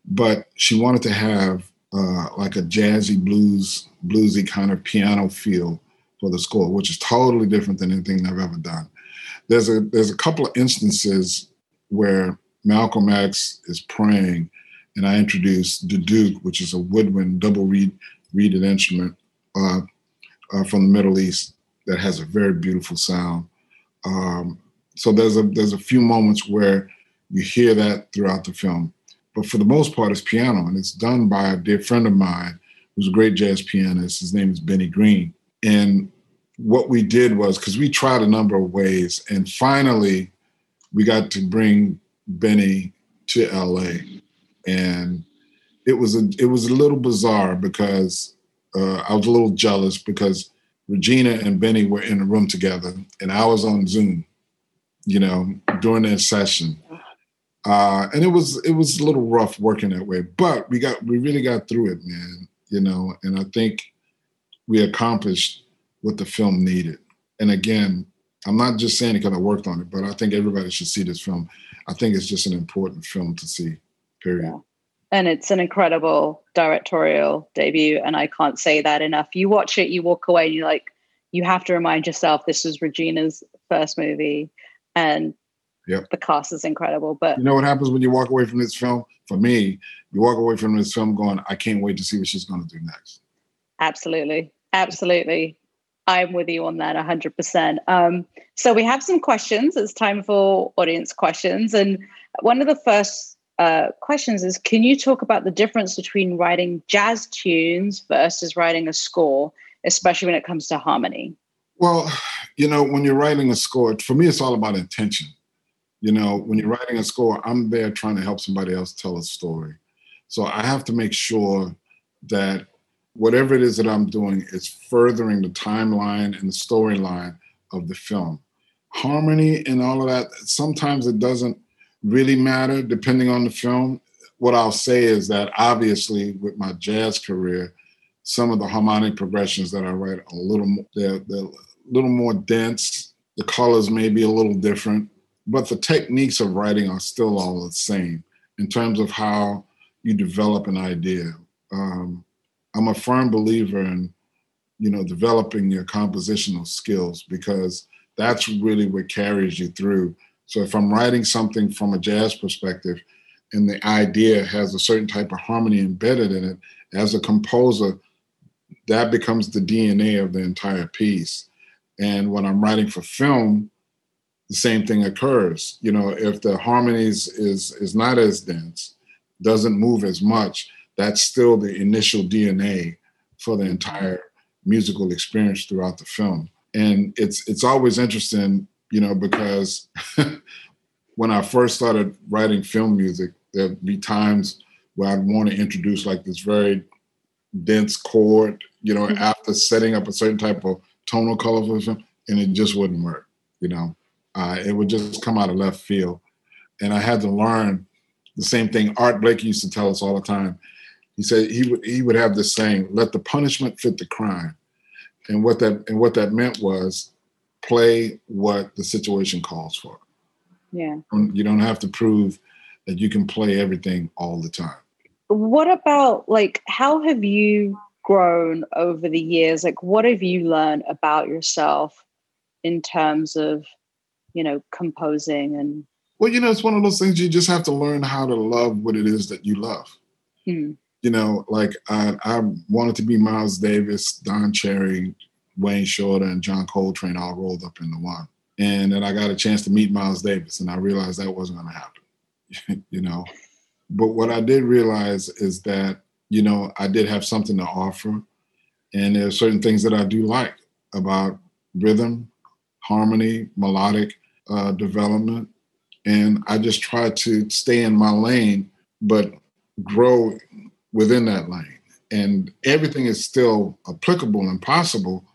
but she wanted to have uh, like a jazzy blues, bluesy kind of piano feel for the score, which is totally different than anything I've ever done. There's a there's a couple of instances where Malcolm X is praying, and I introduce the duduk, which is a woodwind double reed reeded instrument, uh, uh, from the Middle East that has a very beautiful sound. Um, so there's a there's a few moments where you hear that throughout the film, but for the most part, it's piano, and it's done by a dear friend of mine who's a great jazz pianist. His name is Benny Green, and what we did was because we tried a number of ways, and finally we got to bring Benny to LA, and it was a it was a little bizarre because uh, I was a little jealous because Regina and Benny were in a room together, and I was on Zoom, you know, during their session. Uh, and it was it was a little rough working that way, but we got we really got through it, man. You know, and I think we accomplished what the film needed. And again, I'm not just saying it because I worked on it, but I think everybody should see this film. I think it's just an important film to see. Period. Yeah and it's an incredible directorial debut and i can't say that enough. You watch it you walk away and you're like you have to remind yourself this is regina's first movie and yep. the cast is incredible but you know what happens when you walk away from this film? For me you walk away from this film going i can't wait to see what she's going to do next. Absolutely. Absolutely. I'm with you on that 100% um, so we have some questions. It's time for audience questions. And one of the first uh, questions is can you talk about the difference between writing jazz tunes versus writing a score, especially when it comes to harmony? Well, you know, when you're writing a score, for me, it's all about intention. You know, when you're writing a score, I'm there trying to help somebody else tell a story. So I have to make sure that whatever it is that I'm doing is furthering the timeline and the storyline of the film. Harmony and all of that, sometimes it doesn't really matter depending on the film. What I'll say is that obviously with my jazz career, some of the harmonic progressions that I write are a little more, they're, they're a little more dense. The colors may be a little different, but the techniques of writing are still all the same in terms of how you develop an idea. Um, I'm a firm believer in, you know, developing your compositional skills because that's really what carries you through so if I'm writing something from a jazz perspective and the idea has a certain type of harmony embedded in it, as a composer, that becomes the DNA of the entire piece. And when I'm writing for film, the same thing occurs. You know, if the harmonies is is not as dense, doesn't move as much, that's still the initial DNA for the entire musical experience throughout the film. And it's it's always interesting you know, because when I first started writing film music, there'd be times where I'd want to introduce like this very dense chord, you know, mm-hmm. after setting up a certain type of tonal color for the film, and it just wouldn't work, you know. Uh, it would just come out of left field. And I had to learn the same thing Art Blakey used to tell us all the time. He said he would he would have this saying, let the punishment fit the crime. And what that and what that meant was play what the situation calls for. Yeah. You don't have to prove that you can play everything all the time. What about like how have you grown over the years? Like what have you learned about yourself in terms of, you know, composing and well, you know, it's one of those things you just have to learn how to love what it is that you love. Hmm. You know, like I, I wanted to be Miles Davis, Don Cherry, Wayne Shorter and John Coltrane all rolled up into one. And then I got a chance to meet Miles Davis, and I realized that wasn't going to happen, you know. But what I did realize is that, you know, I did have something to offer, and there are certain things that I do like. about rhythm, harmony, melodic uh, development. And I just try to stay in my lane, but grow within that lane. And everything is still applicable and possible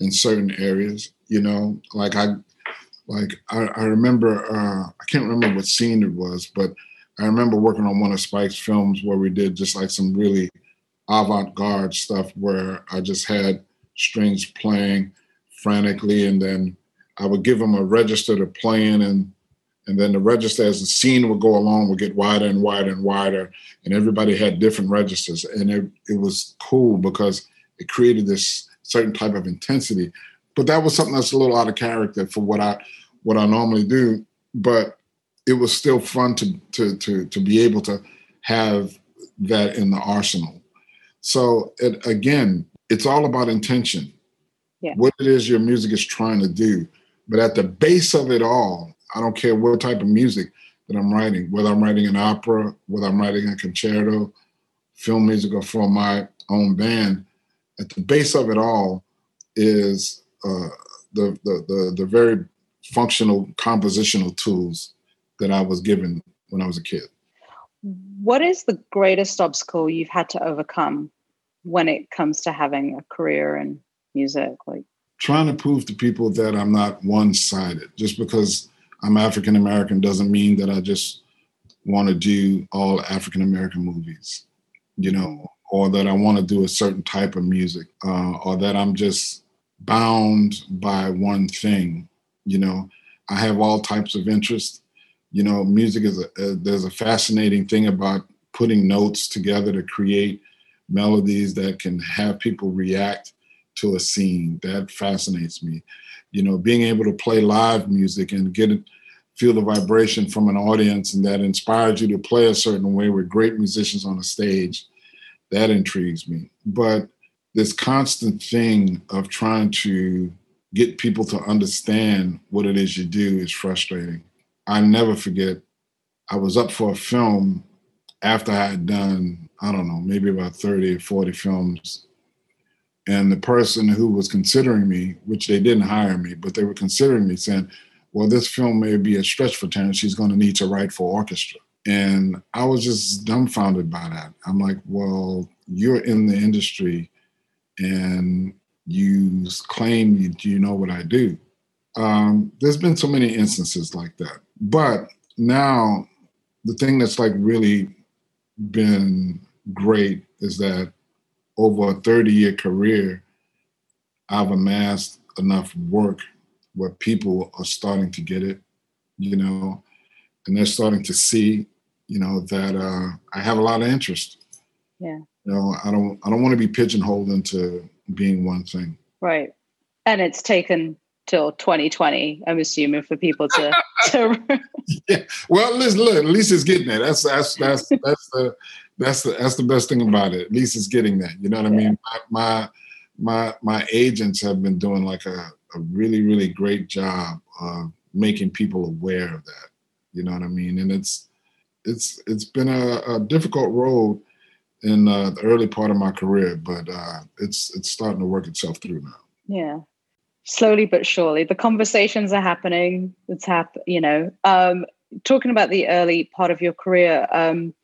in certain areas. You know, like I, like I, I remember, uh, I can't remember what scene it was, but I remember working on one of Spike's films where we did just like some really avant-garde stuff where I just had strings playing frantically and then I would give them a register to play in and and then the register as the scene would go along would get wider and wider and wider and everybody had different registers and it, it was cool because it created this certain type of intensity. But that was something that's a little out of character for what I what I normally do. But it was still fun to to to to be able to have that in the arsenal. So it, again it's all about intention. Yeah. what it is your music is trying to do. But at the base of it all, I don't care what type of music that I'm writing, whether I'm writing an opera, whether I'm writing a concerto, film music, or for my own band, at the base of it all is uh, the, the, the the very functional compositional tools that I was given when I was a kid. What is the greatest obstacle you've had to overcome when it comes to having a career in music? Like trying to prove to people that I'm not one sided. Just because I'm African American doesn't mean that I just want to do all African American movies, you know, or that I want to do a certain type of music, uh, or that I'm just bound by one thing. You know, I have all types of interests. You know, music is a, a there's a fascinating thing about putting notes together to create melodies that can have people react to a scene. That fascinates me. You know, being able to play live music and get feel the vibration from an audience and that inspires you to play a certain way with great musicians on a stage, that intrigues me. But this constant thing of trying to get people to understand what it is you do is frustrating. I never forget, I was up for a film after I had done, I don't know, maybe about 30 or 40 films and the person who was considering me, which they didn't hire me, but they were considering me, saying, "Well, this film may be a stretch for Terence. She's going to need to write for orchestra." And I was just dumbfounded by that. I'm like, "Well, you're in the industry, and you claim you, you know what I do." Um, there's been so many instances like that, but now the thing that's like really been great is that over a 30 year career, I've amassed enough work where people are starting to get it, you know, and they're starting to see, you know, that uh, I have a lot of interest. Yeah. You know, I don't I don't want to be pigeonholed into being one thing. Right. And it's taken till 2020, I'm assuming, for people to to yeah. Well, listen, look, at least it's getting there. That's that's that's that's the that's the that's the best thing about it. At least it's getting that. You know what yeah. I mean? My, my my my agents have been doing like a, a really really great job of making people aware of that. You know what I mean? And it's it's it's been a, a difficult road in uh, the early part of my career, but uh, it's it's starting to work itself through now. Yeah, slowly but surely, the conversations are happening. It's hap- you know. Um, talking about the early part of your career, um,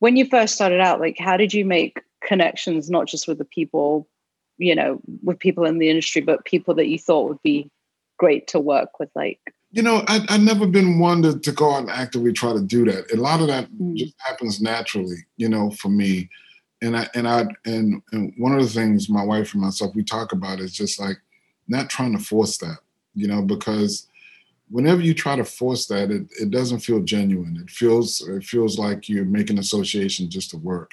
when you first started out, like how did you make connections, not just with the people, you know, with people in the industry, but people that you thought would be great to work with? Like, you know, I, I've never been one to, to go out and actively try to do that. A lot of that mm. just happens naturally, you know, for me. And I and I and, and one of the things my wife and myself we talk about is just like not trying to force that, you know, because whenever you try to force that, it, it doesn't feel genuine. It feels it feels like you're making association just to work,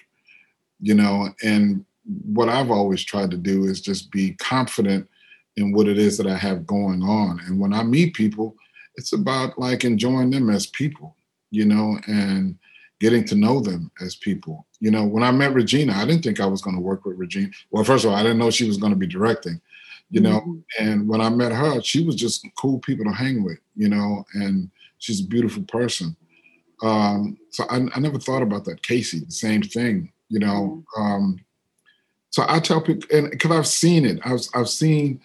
you know. And what I've always tried to do is just be confident in what it is that I have going on. And when I meet people, it's about like enjoying them as people, you know, and getting to know them as people. You know, when I met Regina, I didn't think I was going to work with Regina. Well, first of all, I didn't know she was going to be directing you know. Mm-hmm. And when I met her, she was just cool people to hang with, you know, and she's a beautiful person. Um, so I, I never thought about that. Kasi, the same thing, you know. Um, so I tell people, and because I've seen it, I've I've seen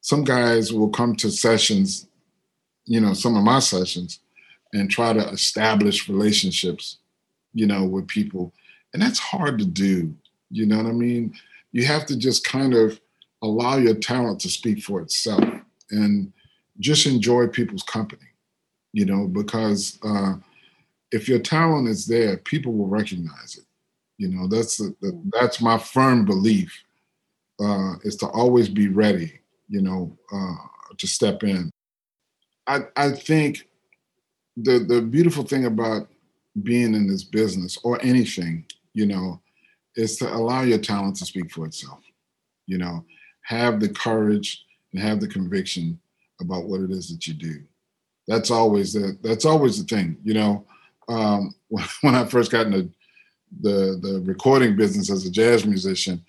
some guys will come to sessions, you know, some of my sessions, and try to establish relationships, you know, with people. And that's hard to do. You know what I mean? You have to just kind of allow your talent to speak for itself and just enjoy people's company, you know, because uh, if your talent is there, people will recognize it. You know, that's the, the, that's my firm belief uh, is to always be ready. You know, uh, to step in. I I think the the beautiful thing about being in this business or anything, you know, is to allow your talent to speak for itself. You know, have the courage and have the conviction about what it is that you do. That's always the that's always the thing. You know, um, when I first got into the the recording business as a jazz musician,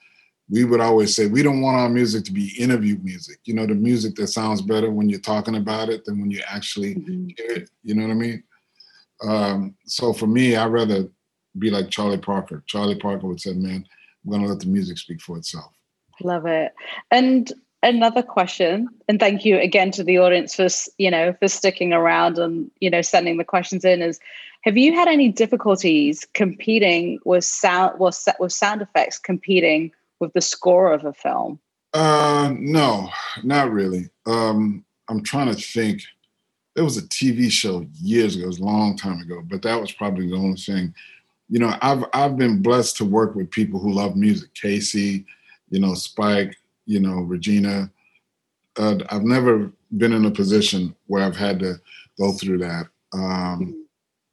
we would always say we don't want our music to be interview music. You know, the music that sounds better when you're talking about it than when you actually mm-hmm. hear it. You know what I mean? Um, so for me, I'd rather be like Charlie Parker. Charlie Parker would say, "Man, I'm going to let the music speak for itself." Love it. And another question, and thank you again to the audience for you know for sticking around and you know sending the questions in. Is have you had any difficulties competing with sound with, with sound effects competing with the score of a film? Uh, no, not really. Um, I'm trying to think. There was a TV show years ago, it was a long time ago, but that was probably the only thing. You know, I've I've been blessed to work with people who love music. Kasi, you know, Spike, you know, Regina. Uh, I've never been in a position where I've had to go through that. Um,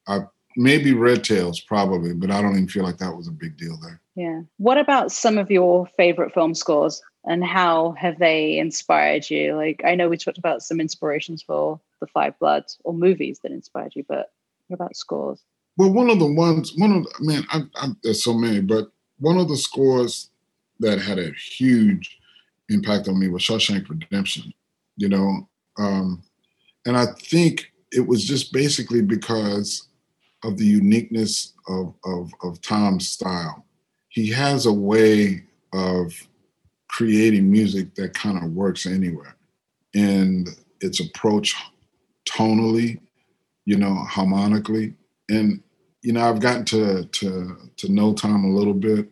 I maybe Red Tails probably, but I don't even feel like that was a big deal there. Yeah. What about some of your favorite film scores and how have they inspired you? Like, I know we talked about some inspirations for The Five Bloods or movies that inspired you, but what about scores? Well, one of the ones, one of the, man, I, I, there's so many, but one of the scores that had a huge impact on me was Shawshank Redemption, you know, um, and I think it was just basically because of the uniqueness of, of, of Tom's style he has a way of creating music that kind of works anywhere. And its approach tonally, you know, harmonically. And, you know, I've gotten to to to know Tom a little bit.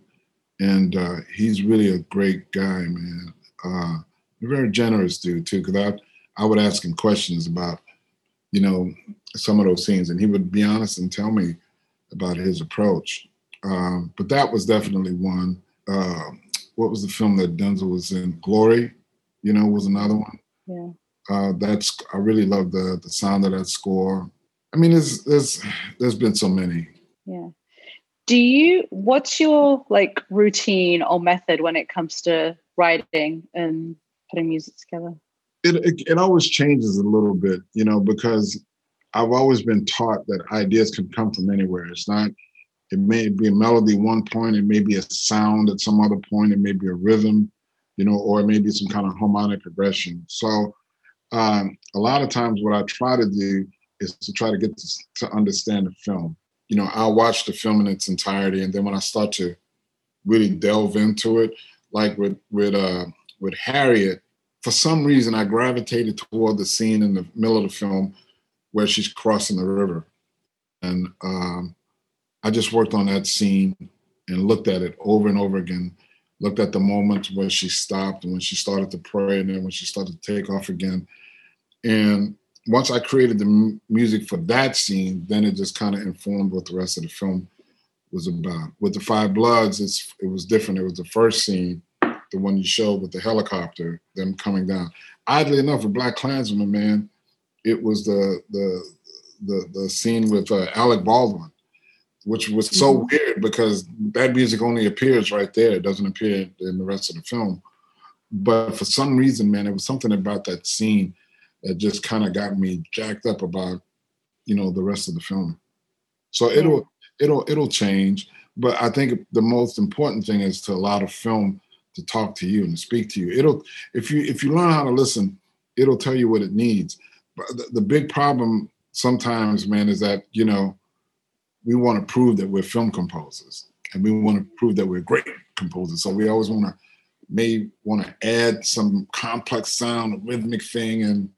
And uh, he's really a great guy, man. Uh, a very generous dude too, because I I would ask him questions about, you know, some of those scenes, and he would be honest and tell me about his approach. Um, but that was definitely one. Uh, what was the film that Denzel was in? Glory, you know, was another one. Yeah. Uh, that's I really love the the sound of that score. I mean, there's there's there's been so many. Yeah. Do you? What's your like routine or method when it comes to writing and putting music together? It, it, it always changes a little bit, you know, because I've always been taught that ideas can come from anywhere. It's not it may be a melody one point, it may be a sound at some other point, it may be a rhythm, you know, or it may be some kind of harmonic progression. So um, a lot of times what I try to do is to try to get to, to understand the film. You know, I'll watch the film in its entirety, and then when I start to really delve into it, like with with uh, with Harriet, for some reason I gravitated toward the scene in the middle of the film where she's crossing the river, and um, I just worked on that scene and looked at it over and over again. Looked at the moments where she stopped and when she started to pray, and then when she started to take off again. And once I created the m- music for that scene, then it just kind of informed what the rest of the film was about. With the Five Bloods, it was different. It was the first scene, the one you showed with the helicopter, them coming down. Oddly enough, with BlacKkKlansman, man, it was the the the the scene with uh, Alec Baldwin which was so mm-hmm. weird because that music only appears right there. It doesn't appear in the rest of the film. But for some reason, man, it was something about that scene that just kind of got me jacked up about, you know, the rest of the film. So it'll it'll it'll change. But I think the most important thing is to allow the film to talk to you and to speak to you. It'll if you if you learn how to listen, it'll tell you what it needs. But the, the big problem sometimes, man, is that you know we want to prove that we're film composers and we want to prove that we're great composers. So we always want to may want to add some complex sound, rhythmic thing, and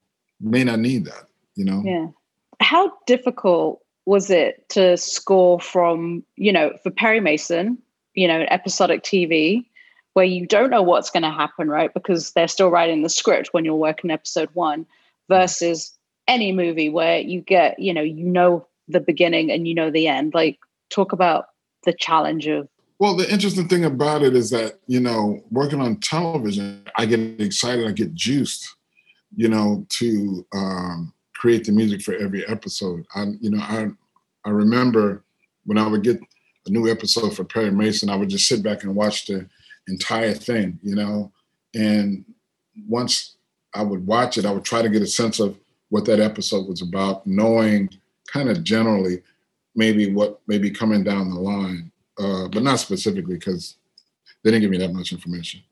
may not need that, you know? Yeah. How difficult was it to score from, you know, for Perry Mason, you know, episodic TV, where you don't know what's going to happen, right? Because they're still writing the script when you're working episode one, versus any movie where you get, you know, you know the beginning and you know the end. Like, talk about the challenge of well, the interesting thing about it is that, you know, working on television, I get excited, I get juiced, you know, to um, create the music for every episode. I, you know, I, I remember when I would get a new episode for Perry Mason, I would just sit back and watch the entire thing, you know, and once I would watch it, I would try to get a sense of what that episode was about, knowing kind of generally maybe what may be coming down the line uh, but not specifically because they didn't give me that much information.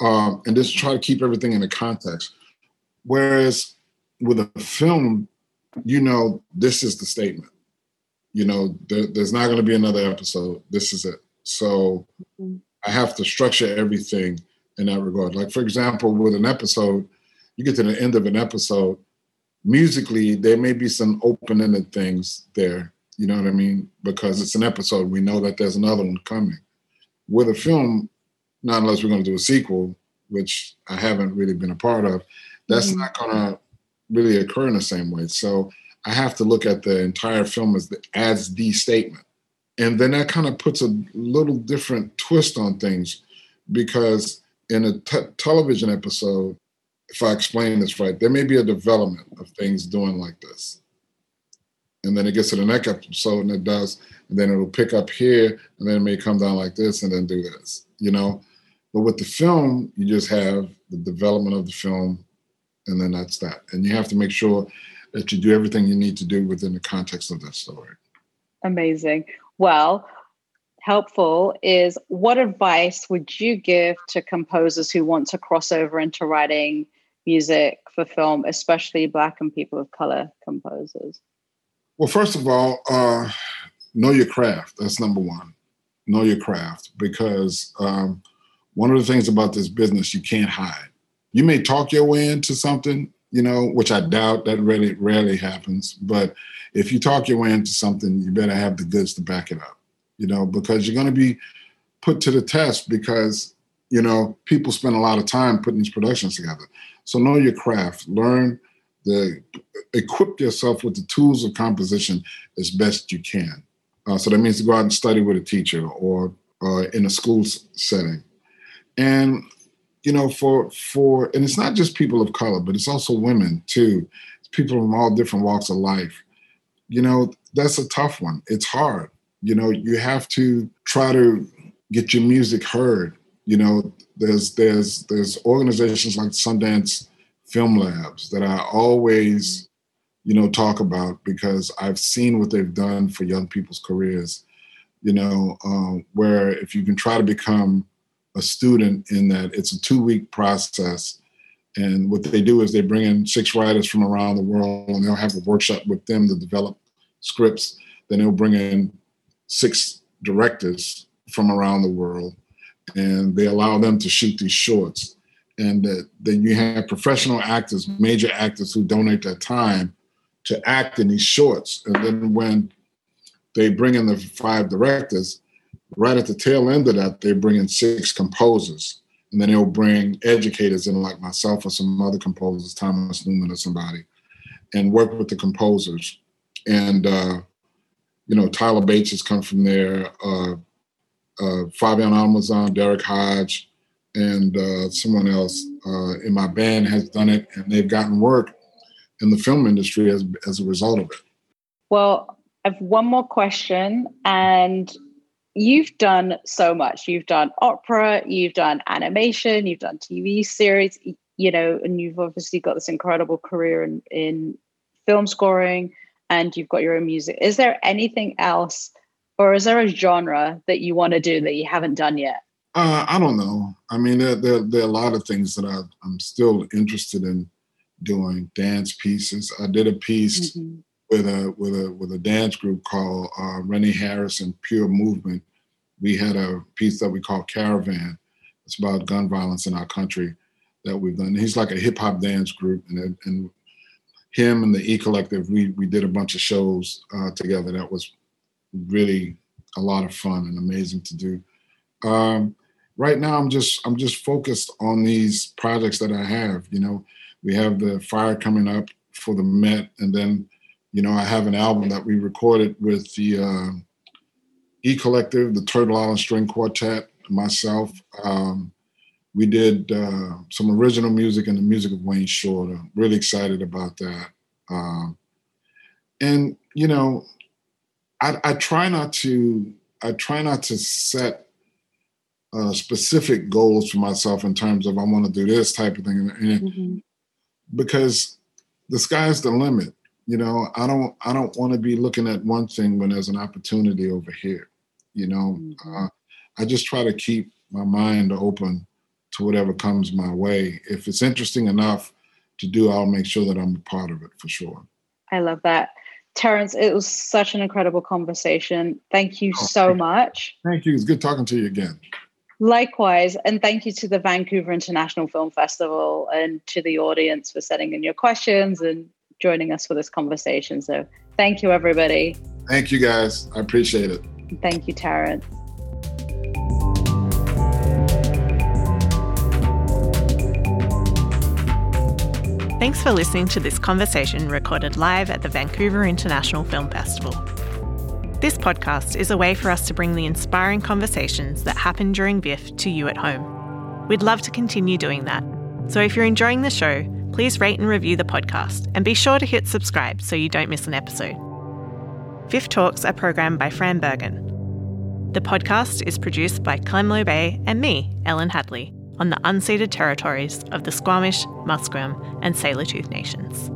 Um, and just try to keep everything in the context. Whereas with a film, you know, this is the statement. You know, there, there's not going to be another episode. This is it. So mm-hmm. I have to structure everything in that regard. Like, for example, with an episode, you get to the end of an episode, musically, there may be some open ended things there you know what I mean? Because it's an episode. We know that there's another one coming. With a film, not unless we're going to do a sequel, which I haven't really been a part of, that's mm-hmm. not going to really occur in the same way. So I have to look at the entire film as the, as the statement. And then that kind of puts a little different twist on things because in a t- television episode, if I explain this right, there may be a development of things doing like this and then it gets to the next episode and it does, and then it'll pick up here, and then it may come down like this and then do this, you know. But with the film, you just have the development of the film, and then that's that. And you have to make sure that you do everything you need to do within the context of that story. Amazing. Well, helpful is what advice would you give to composers who want to cross over into writing music for film, especially Black and people of color composers? Well, first of all, uh, know your craft. That's number one. Know your craft because um, one of the things about this business you can't hide. You may talk your way into something, you know, which I doubt that really rarely happens. But if you talk your way into something, you better have the goods to back it up, you know, because you're going to be put to the test because you know people spend a lot of time putting these productions together. So know your craft. Learn the equip yourself with the tools of composition as best you can. Uh, so that means to go out and study with a teacher or uh, in a school setting. And you know, for for and it's not just people of color, but it's also women too. It's people from all different walks of life. You know, that's a tough one. It's hard. You know, you have to try to get your music heard. You know, there's there's there's organizations like Sundance film labs that I always, you know, talk about because I've seen what they've done for young people's careers. You know, um, where if you can try to become a student in that, it's a two week process. And what they do is they bring in six writers from around the world and they'll have a workshop with them to develop scripts. Then they'll bring in six directors from around the world and they allow them to shoot these shorts and that then you have professional actors, major actors who donate their time to act in these shorts. And then when they bring in the five directors, right at the tail end of that, they bring in six composers. And then they'll bring educators in, like myself or some other composers, Thomas Newman or somebody, and work with the composers. And, uh, you know, Tyler Bates has come from there, uh, uh, Fabian Almazan, Derrick Hodge, and uh, someone else uh, in my band has done it, and they've gotten work in the film industry as as a result of it. Well, I have one more question, and you've done so much. You've done opera, you've done animation, you've done TV series, you know, and you've obviously got this incredible career in, in film scoring, and you've got your own music. Is there anything else? Or is there a genre that you want to do that you haven't done yet? Uh, I don't know. I mean, there, there, there, are a lot of things that I, am still interested in doing. Dance pieces. I did a piece mm-hmm. With a with a with a dance group called uh, Rennie Harris and Pure Movement. We had a piece that we call Caravan, It's about gun violence in our country that we've done. He's like a hip hop dance group, and and him and the E Collective, we we did a bunch of shows uh, together. That was really a lot of fun and amazing to do. Um, right now, I'm just I'm just focused on these projects that I have. You know, we have the fire coming up for the Met, and then you know I have an album that we recorded with the uh, E Collective, the Turtle Island String Quartet, myself. Um, we did uh, some original music and the music of Wayne Shorter. Really excited about that. Um, and you know, I, I, try not to. I try not to set uh, specific goals for myself in terms of I want to do this type of thing, and, mm-hmm. because the sky's the limit. You know, I don't. I don't want to be looking at one thing when there's an opportunity over here. You know, mm-hmm. uh, I just try to keep my mind open to whatever comes my way. If it's interesting enough to do, I'll make sure that I'm a part of it for sure. I love that. Terence, it was such an incredible conversation. Thank you oh, so much. Thank you. It's good talking to you again. Likewise. And thank you to the Vancouver International Film Festival and to the audience for sending in your questions and joining us for this conversation. So thank you, everybody. Thank you, guys. I appreciate it. Thank you, Terence. Thanks for listening to this conversation recorded live at the Vancouver International Film Festival. This podcast is a way for us to bring the inspiring conversations that happen during VIFF to you at home. We'd love to continue doing that. So if you're enjoying the show, please rate and review the podcast and be sure to hit subscribe so you don't miss an episode. VIFF Talks are programmed by Fran Bergen. The podcast is produced by Clem Bay and me, Ellen Hadley on the unceded territories of the Squamish, Musqueam, and Tsleil-Waututh nations.